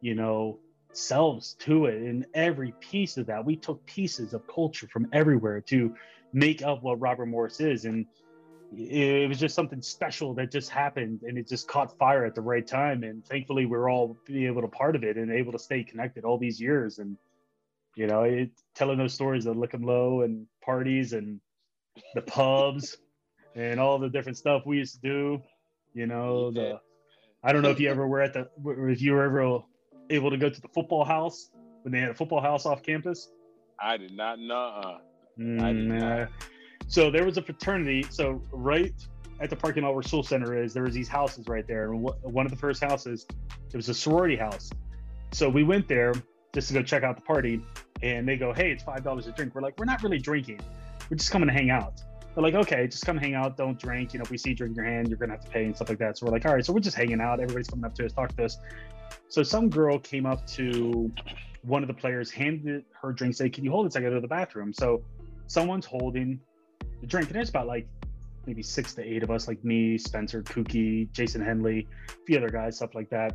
you know, selves to it. And every piece of that, we took pieces of culture from everywhere to make up what Robert Morris is. And it, was just something special that just happened and it just caught fire at the right time. And thankfully, we're all be able to part of it and able to stay connected all these years. And, you know, it, telling those stories of Lick Low and parties and the pubs and all the different stuff we used to do. You know, the I don't know if you ever were at the if you were ever able to go to the football house when they had a football house off campus. I did not know. Uh, Mm, not. uh, so there was a fraternity. So right at the parking lot where Sewall Center is, there was these houses right there. And one of the first houses, it was a sorority house. So we went there just to go check out the party, and they go, "Hey, it's five dollars a drink." We're like, "We're not really drinking. We're just coming to hang out." They're like, okay, just come hang out, don't drink. You know, if we see you drink your hand, you're gonna have to pay and stuff like that. So we're like, all right, so we're just hanging out. Everybody's coming up to us, talk to us. So some girl came up to one of the players, handed her drink, say, "Can you hold it? So I go to the bathroom." So someone's holding the drink, and it's about like maybe six to eight of us, like me, Spencer, Kookie, Jason Henley, a few other guys, stuff like that.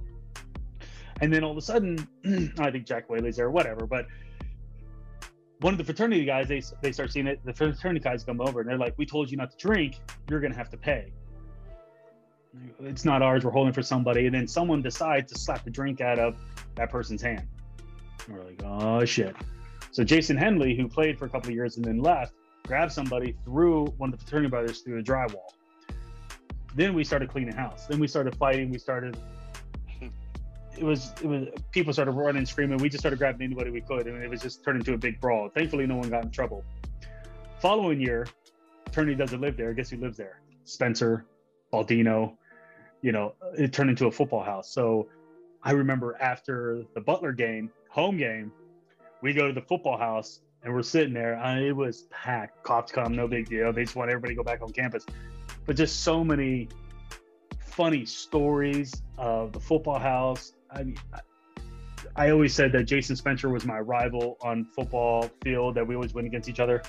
And then all of a sudden, <clears throat> I think Jack Whaley's there, whatever. But one of the fraternity guys, they they start seeing it. The fraternity guys come over and they're like, "We told you not to drink. You're gonna have to pay." It's not ours. We're holding for somebody, and then someone decides to slap the drink out of that person's hand. And we're like, "Oh shit!" So Jason Henley, who played for a couple of years and then left, grabbed somebody, threw one of the fraternity brothers through the drywall. Then we started cleaning house. Then we started fighting. We started it was it was people started running screaming. We just started grabbing anybody we could and it was just turned into a big brawl. Thankfully no one got in trouble. Following year Turney doesn't live there. I guess who lives there. Spencer baldino you know it turned into a football house. So i remember after the butler game home game we go to the football house and we're sitting there. And it was packed. Cops come no big deal. They just want everybody to go back on campus. But just so many funny stories of the football house I mean, I always said that Jason Spencer was my rival on football field, that we always went against each other.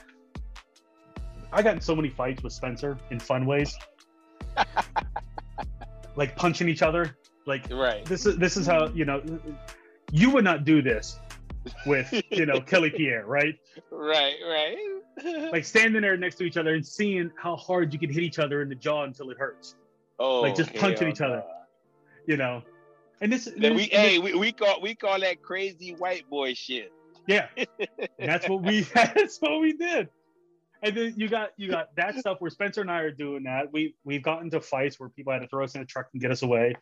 I got in so many fights with Spencer in fun ways, <laughs> like punching each other. Like, right. This is this is how you know you would not do this with you know Kelly <laughs> Pierre, right? Right, right. <laughs> like standing there next to each other and seeing how hard you can hit each other in the jaw until it hurts. Oh, like just punching oh each other. You know, and this, then we, hey, we, we call we call that crazy white boy shit. Yeah, <laughs> that's what we <laughs> that's what we did. And then you got you got that stuff where Spencer and I are doing that. We we've gotten to fights where people had to throw us in a truck and get us away.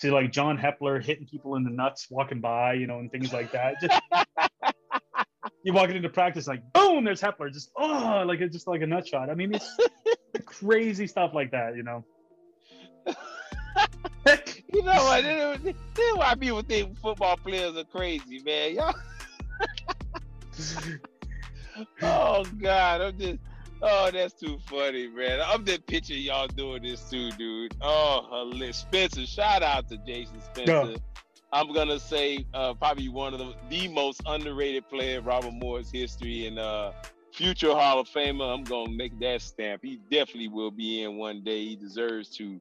To like John Hepler hitting people in the nuts walking by, you know, and things like that. Just <laughs> you walking into practice like boom, there's Hepler, just oh, like it's just like a nut shot. I mean, it's crazy stuff like that, you know. You know what? This is why people think football players are crazy, man. Y'all. <laughs> oh God, I'm just. Oh, that's too funny, man. I'm just picturing y'all doing this too, dude. Oh, hilarious. Spencer, shout out to Jason Spencer. Yeah. I'm gonna say uh, probably one of the, the most underrated player in Robert Morris history and uh, future Hall of Famer. I'm gonna make that stamp. He definitely will be in one day. He deserves to.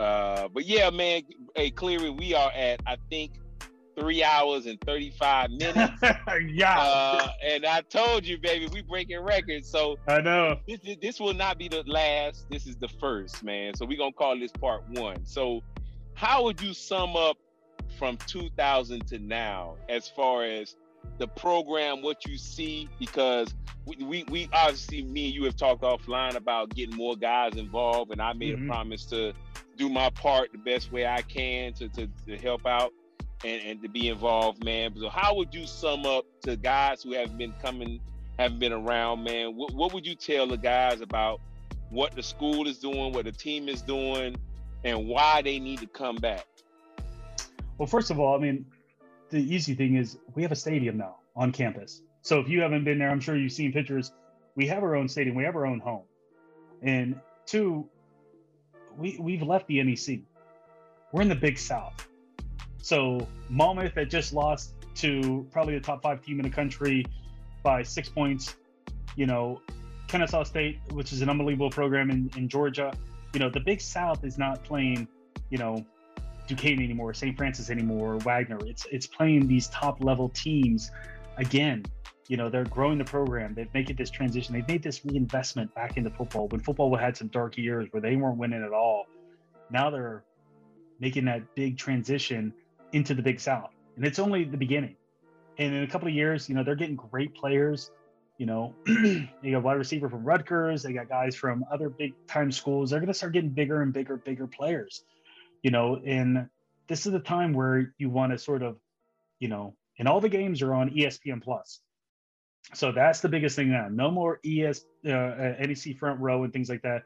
Uh, but yeah, man. Hey, Cleary, we are at I think three hours and 35 minutes. <laughs> yeah. Uh, and I told you, baby, we breaking records. So I know this, this will not be the last. This is the first, man. So we're gonna call this part one. So how would you sum up from 2000 to now as far as the program, what you see? Because we, we, we obviously me and you have talked offline about getting more guys involved, and I made mm-hmm. a promise to do my part the best way I can to, to, to help out and, and to be involved, man. So how would you sum up to guys who have been coming, haven't been around, man? What, what would you tell the guys about what the school is doing, what the team is doing, and why they need to come back? Well, first of all, I mean, the easy thing is we have a stadium now on campus. So if you haven't been there, I'm sure you've seen pictures. We have our own stadium, we have our own home. And two, we we've left the NEC. We're in the Big South. So Monmouth that just lost to probably the top five team in the country by six points. You know, Kennesaw State, which is an unbelievable program in, in Georgia. You know, the Big South is not playing, you know, Duquesne anymore, St. Francis anymore, Wagner. It's it's playing these top level teams again you know they're growing the program. They've made it this transition. They've made this reinvestment back into football when football had some dark years where they weren't winning at all. Now they're making that big transition into the big south and it's only the beginning. And in a couple of years you know they're getting great players. You know <clears throat> they got wide receiver from rutgers. They got guys from other big time schools. They're going to start getting bigger and bigger bigger players you know and this is the time where you want to sort of you know and all the games are on espn plus so that's the biggest thing now. No more ES uh, uh NEC front row and things like that.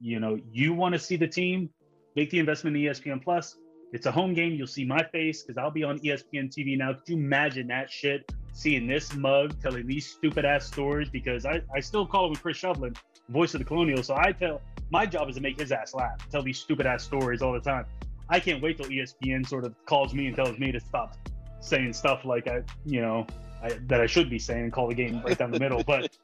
You know, you want to see the team, make the investment in ESPN Plus. It's a home game. You'll see my face because I'll be on ESPN TV now. Could you imagine that shit seeing this mug telling these stupid ass stories because I, I still call him Chris Shovlin, voice of the colonial. So I tell my job is to make his ass laugh, tell these stupid ass stories all the time. I can't wait till ESPN sort of calls me and tells me to stop saying stuff like I, you know, I, that I should be saying and call the game right down the middle. But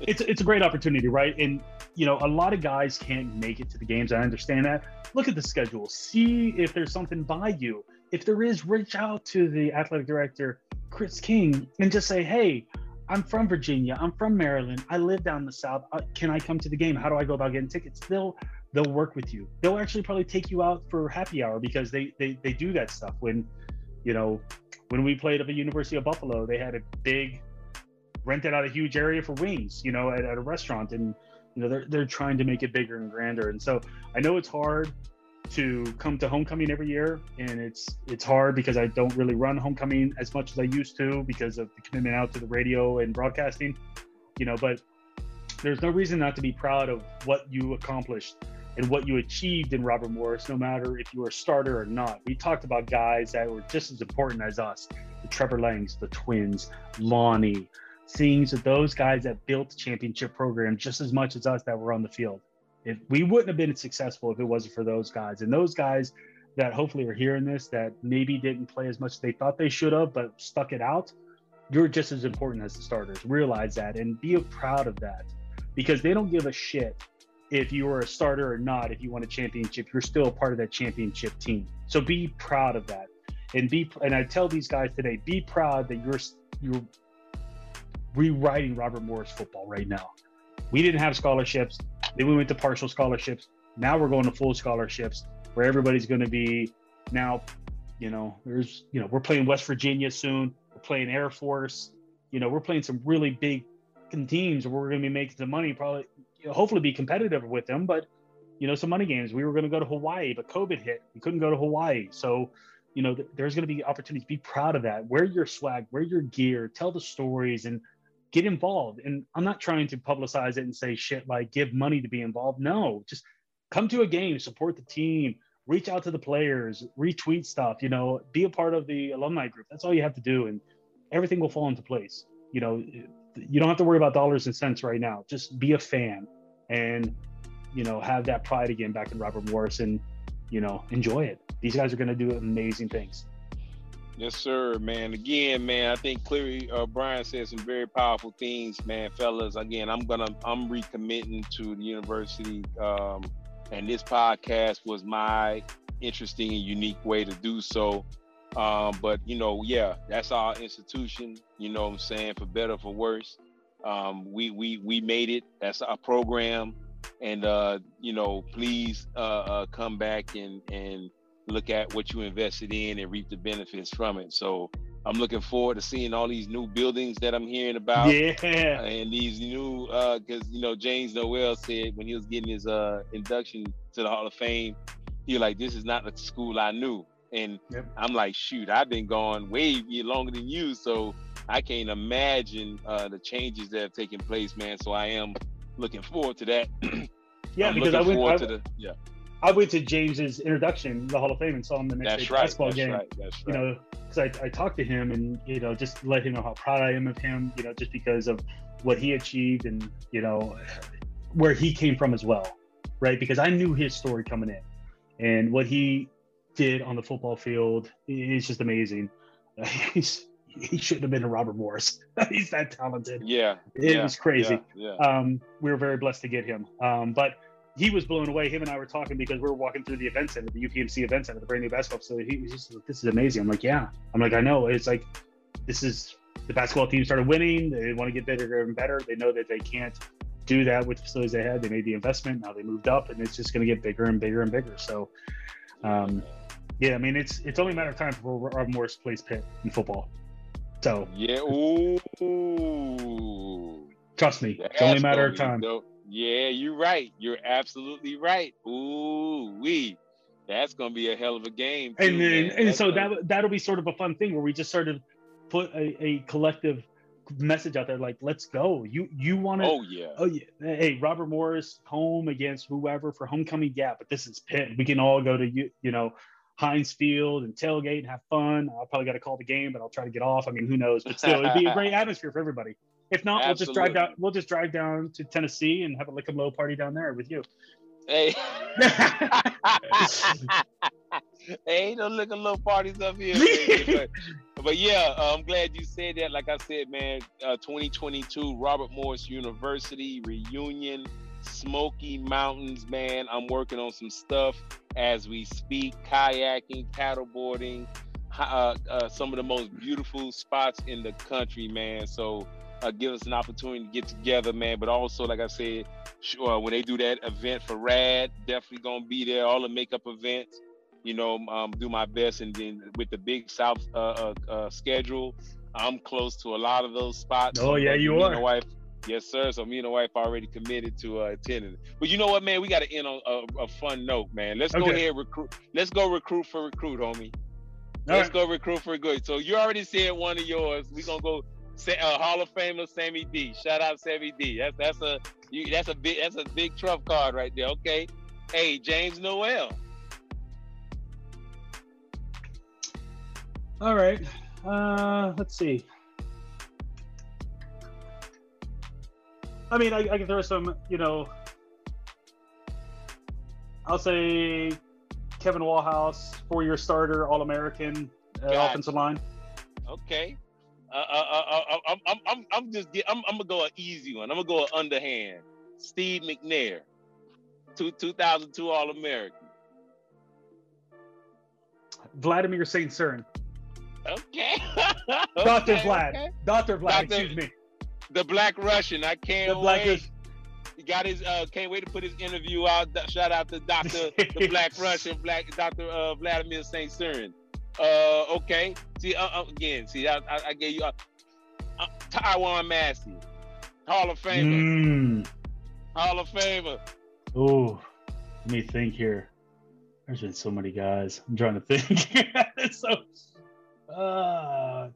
it's it's a great opportunity, right? And you know, a lot of guys can't make it to the games. I understand that. Look at the schedule. See if there's something by you. If there is, reach out to the athletic director, Chris King, and just say, "Hey, I'm from Virginia. I'm from Maryland. I live down the South. Uh, can I come to the game? How do I go about getting tickets?" They'll they'll work with you. They'll actually probably take you out for happy hour because they they they do that stuff when you know when we played at the University of Buffalo, they had a big rented out a huge area for wings, you know, at, at a restaurant, and you know they're they're trying to make it bigger and grander. And so I know it's hard to come to homecoming every year, and it's it's hard because I don't really run homecoming as much as I used to because of the commitment out to the radio and broadcasting, you know. But there's no reason not to be proud of what you accomplished and what you achieved in Robert Morris, no matter if you were a starter or not. We talked about guys that were just as important as us the Trevor Langs, the Twins, Lonnie, things that those guys that built the championship program just as much as us that were on the field. If we wouldn't have been successful if it wasn't for those guys. And those guys that hopefully are hearing this that maybe didn't play as much as they thought they should have, but stuck it out, you're just as important as the starters. Realize that and be proud of that because they don't give a shit if you are a starter or not, if you won a championship, you're still part of that championship team. So be proud of that. And be and I tell these guys today, be proud that you're you're rewriting Robert Morris football right now. We didn't have scholarships. Then we went to partial scholarships. Now we're going to full scholarships where everybody's going to be now, you know, there's, you know, we're playing West Virginia soon. We're playing Air Force. You know, we're playing some really big teams where we're going to be making some money probably hopefully be competitive with them. But you know, some money games. We were going to go to Hawaii, but COVID hit. We couldn't go to Hawaii. So, you know, th- there's going to be opportunities. Be proud of that. Wear your swag, wear your gear, tell the stories, and get involved. And I'm not trying to publicize it and say shit like give money to be involved. No, just come to a game, support the team, reach out to the players, retweet stuff. You know, be a part of the alumni group. That's all you have to do, and everything will fall into place. You know, you don't have to worry about dollars and cents right now. Just be a fan and you know have that pride again back in Robert Morris and you know enjoy it. These guys are going to do amazing things. Yes, sir, man. Again, man, I think Cleary uh, Brian said some very powerful things, man, fellas. Again, I'm gonna I'm recommitting to the university, um, and this podcast was my interesting and unique way to do so. Um, but you know, yeah, that's our institution. You know what I'm saying, for better for worse. Um, we we we made it. That's our program, and uh, you know, please uh, uh, come back and and look at what you invested in and reap the benefits from it. So I'm looking forward to seeing all these new buildings that I'm hearing about. Yeah. And these new, because uh, you know, James Noel said when he was getting his uh, induction to the Hall of Fame, he was like, "This is not the school I knew." And yep. I'm like, shoot, I've been gone way longer than you, so I can't imagine uh, the changes that have taken place, man. So I am looking forward to that. <clears throat> yeah, because I went. I, the, yeah. I went to James's introduction, the Hall of Fame, and saw him the next That's day right. basketball That's game. Right. That's right. You know, because I, I talked to him and you know just let him know how proud I am of him. You know, just because of what he achieved and you know where he came from as well, right? Because I knew his story coming in, and what he did on the football field is just amazing. <laughs> He's he shouldn't have been a Robert Morris. <laughs> He's that talented. Yeah, it yeah, was crazy. Yeah, yeah. Um, we were very blessed to get him. Um, but he was blown away. Him and I were talking because we were walking through the event center, the UPMC event center, the brand new basketball facility. He was just like, "This is amazing." I'm like, "Yeah." I'm like, "I know." It's like this is the basketball team started winning. They want to get bigger and better. They know that they can't do that with the facilities they had. They made the investment. Now they moved up, and it's just going to get bigger and bigger and bigger. So. Um, yeah, I mean it's it's only a matter of time before Robert Morris plays Pitt in football. So yeah, ooh, trust me, it's only a matter of time. Yeah, you're right. You're absolutely right. Ooh, we. That's gonna be a hell of a game. Too, and then, and so gonna... that that'll be sort of a fun thing where we just sort of put a, a collective message out there like let's go you you want to oh yeah oh yeah hey robert morris home against whoever for homecoming yeah but this is pitt we can all go to you you know Heinz Field and tailgate and have fun. I'll probably got to call the game, but I'll try to get off. I mean, who knows? But still, it'd be a great <laughs> atmosphere for everybody. If not, we'll just drive down. We'll just drive down to Tennessee and have a lick 'em low party down there with you. Hey. <laughs> <laughs> hey, no lick 'em low parties up here. but, but, yeah, uh, I'm glad you said that. Like I said, man, uh, 2022 Robert Morris University reunion Smoky Mountains, man. I'm working on some stuff as we speak kayaking, paddleboarding, uh, uh, some of the most beautiful spots in the country, man. So uh, give us an opportunity to get together, man. But also, like I said, sure, when they do that event for Rad, definitely gonna be there. All the makeup events, you know, um, do my best. And then with the Big South uh, uh, uh schedule, I'm close to a lot of those spots. Oh yeah, you are. wife, Yes, sir. So me and the wife already committed to uh, attending. But you know what, man? We got to end on a, a, fun note, man. Let's okay. go ahead recruit. Let's go recruit for recruit, homie. All Let's right. go recruit for good. So you already said one of yours. We gonna go say, uh, Hall of Famer Sammy D. Shout out Sammy D. That's that's a you, that's a big that's a big trump card right there. Okay. Hey, James Noel. All right. Uh, let's see. I mean, I, I can throw some, you know, I'll say Kevin Wallhouse, four-year starter, All-American uh, offensive line. Okay. Uh, uh, uh, uh I'm, I'm, I'm, I'm just, I'm, I'm gonna go an easy one. I'm gonna go an underhand. Steve McNair, two, 2002 All-American. Vladimir St. Cyrin. Okay. <laughs> Dr. Okay, Vlad. Okay. Dr. Vlad, Dr. excuse me the Black Russian. I can't the Black wait. He got his. Uh, can't wait to put his interview out. Shout out to Doctor <laughs> the Black Russian, Black Doctor uh, Vladimir Saint Cyrin. Uh, okay. See uh, uh, again. See, I, I, I gave you uh, uh, Tyrann Mathieu, Hall of Famer. Mm. Hall of Famer. Oh, let me think here. There's been so many guys. I'm trying to think. <laughs> so, uh,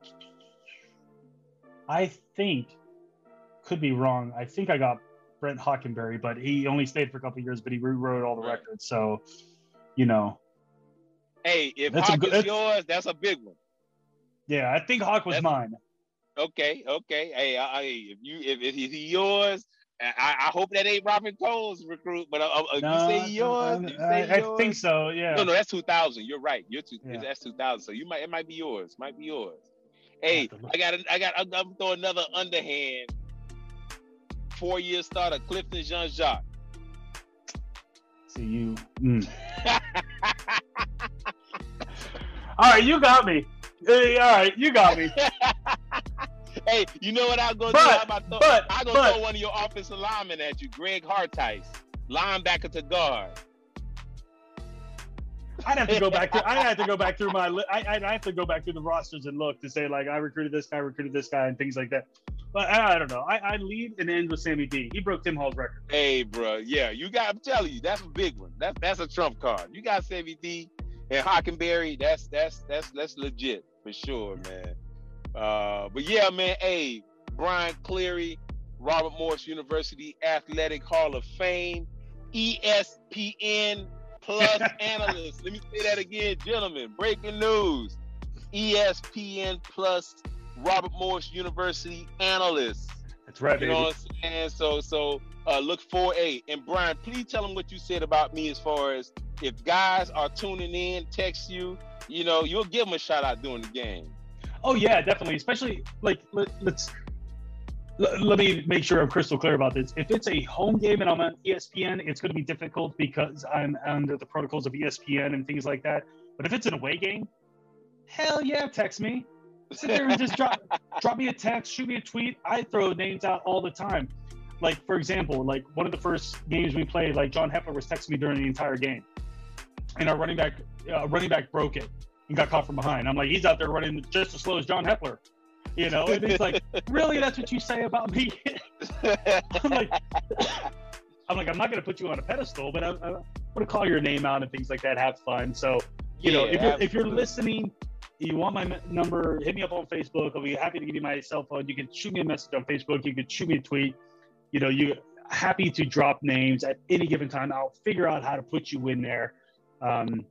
I think could be wrong. I think I got Brent Hockenberry, but he only stayed for a couple years, but he rewrote all the right. records. So, you know. Hey, if that's Hawk a, is yours, that's a big one. Yeah, I think Hawk was that's, mine. Okay, okay. Hey, I, if you if, if he's yours, I, I, hope that ain't Robin Cole's recruit, but uh, uh, no, you say yours. You say I, yours? I, think so. Yeah. No, no, that's two thousand. You're right. You're two. Yeah. That's two thousand. So you might it might be yours. Might be yours. Hey, I got I got I'm throwing another underhand four-year starter, Clifton Jean Jacques. See you. Mm. <laughs> all right, you got me. Hey, all right, you got me. <laughs> hey, you know what I'm gonna but, do? I'm gonna, throw, but, I'm gonna but, throw one of your offensive linemen at you, Greg Hartice, linebacker to guard. I'd have to go back to. I'd have to go back through my. I, I'd have to go back through the rosters and look to say like I recruited this guy, recruited this guy, and things like that. But I, I don't know. I, I lead and end with Sammy D. He broke Tim Hall's record. Hey, bro. Yeah, you got. I'm telling you, that's a big one. That's that's a trump card. You got Sammy D and Hockenberry. That's that's that's that's legit for sure, man. Uh, but yeah, man. Hey, Brian Cleary, Robert Morris University Athletic Hall of Fame, ESPN Plus <laughs> analyst. Let me say that again, gentlemen. Breaking news: ESPN Plus Robert Morris University analyst. That's right, you baby. know what I'm saying? So, so uh, look for a and Brian, please tell them what you said about me as far as if guys are tuning in, text you, you know, you'll give them a shout out during the game. Oh yeah, definitely. Especially like let, us let, let me make sure I'm crystal clear about this. If it's a home game and I'm on ESPN, it's going to be difficult because I'm under the protocols of ESPN and things like that. But if it's an away game, hell yeah, text me sit there and just drop drop me a text, shoot me a tweet. I throw names out all the time. Like for example, like one of the first games we played, like John Hepler was texting me during the entire game, and our running back uh, running back broke it and got caught from behind. I'm like, he's out there running just as slow as John Hepler. You know, and he's like, really? That's what you say about me? <laughs> I'm like, I'm like, I'm not gonna put you on a pedestal, but I, I want to call your name out and things like that. Have fun. So, you yeah, know, if you're if you're listening you want my number, hit me up on Facebook. I'll be happy to give you my cell phone. You can shoot me a message on Facebook. You can shoot me a tweet. You know, you happy to drop names at any given time. I'll figure out how to put you in there. Um,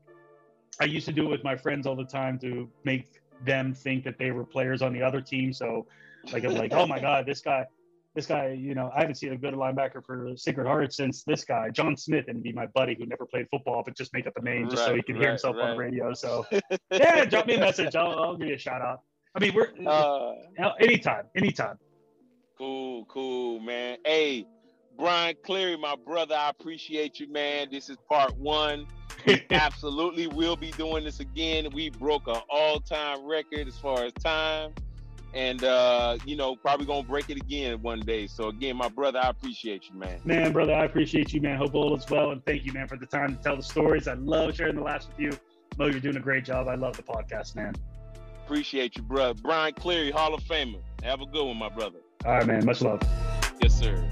I used to do it with my friends all the time to make them think that they were players on the other team. So, like, I'm like, oh my god, this guy, this guy, you know, I haven't seen a good linebacker for Sacred Heart since this guy, John Smith, and be my buddy who never played football, but just make up a name just right, so he can right, hear himself right. on the radio. So, <laughs> yeah, drop me a message. I'll, I'll give you a shout out. I mean, we're uh, anytime, anytime. Cool, cool, man. Hey, Brian Cleary, my brother, I appreciate you, man. This is part one. We <laughs> absolutely will be doing this again. We broke an all-time record as far as time and uh, you know, probably gonna break it again one day. So again, my brother, I appreciate you, man. Man, brother, I appreciate you, man. Hope all is well, and thank you, man, for the time to tell the stories. I love sharing the laughs with you. Mo, you're doing a great job. I love the podcast, man. Appreciate you, brother. Brian Cleary, Hall of Famer. Have a good one, my brother. All right, man. Much love. Yes, sir.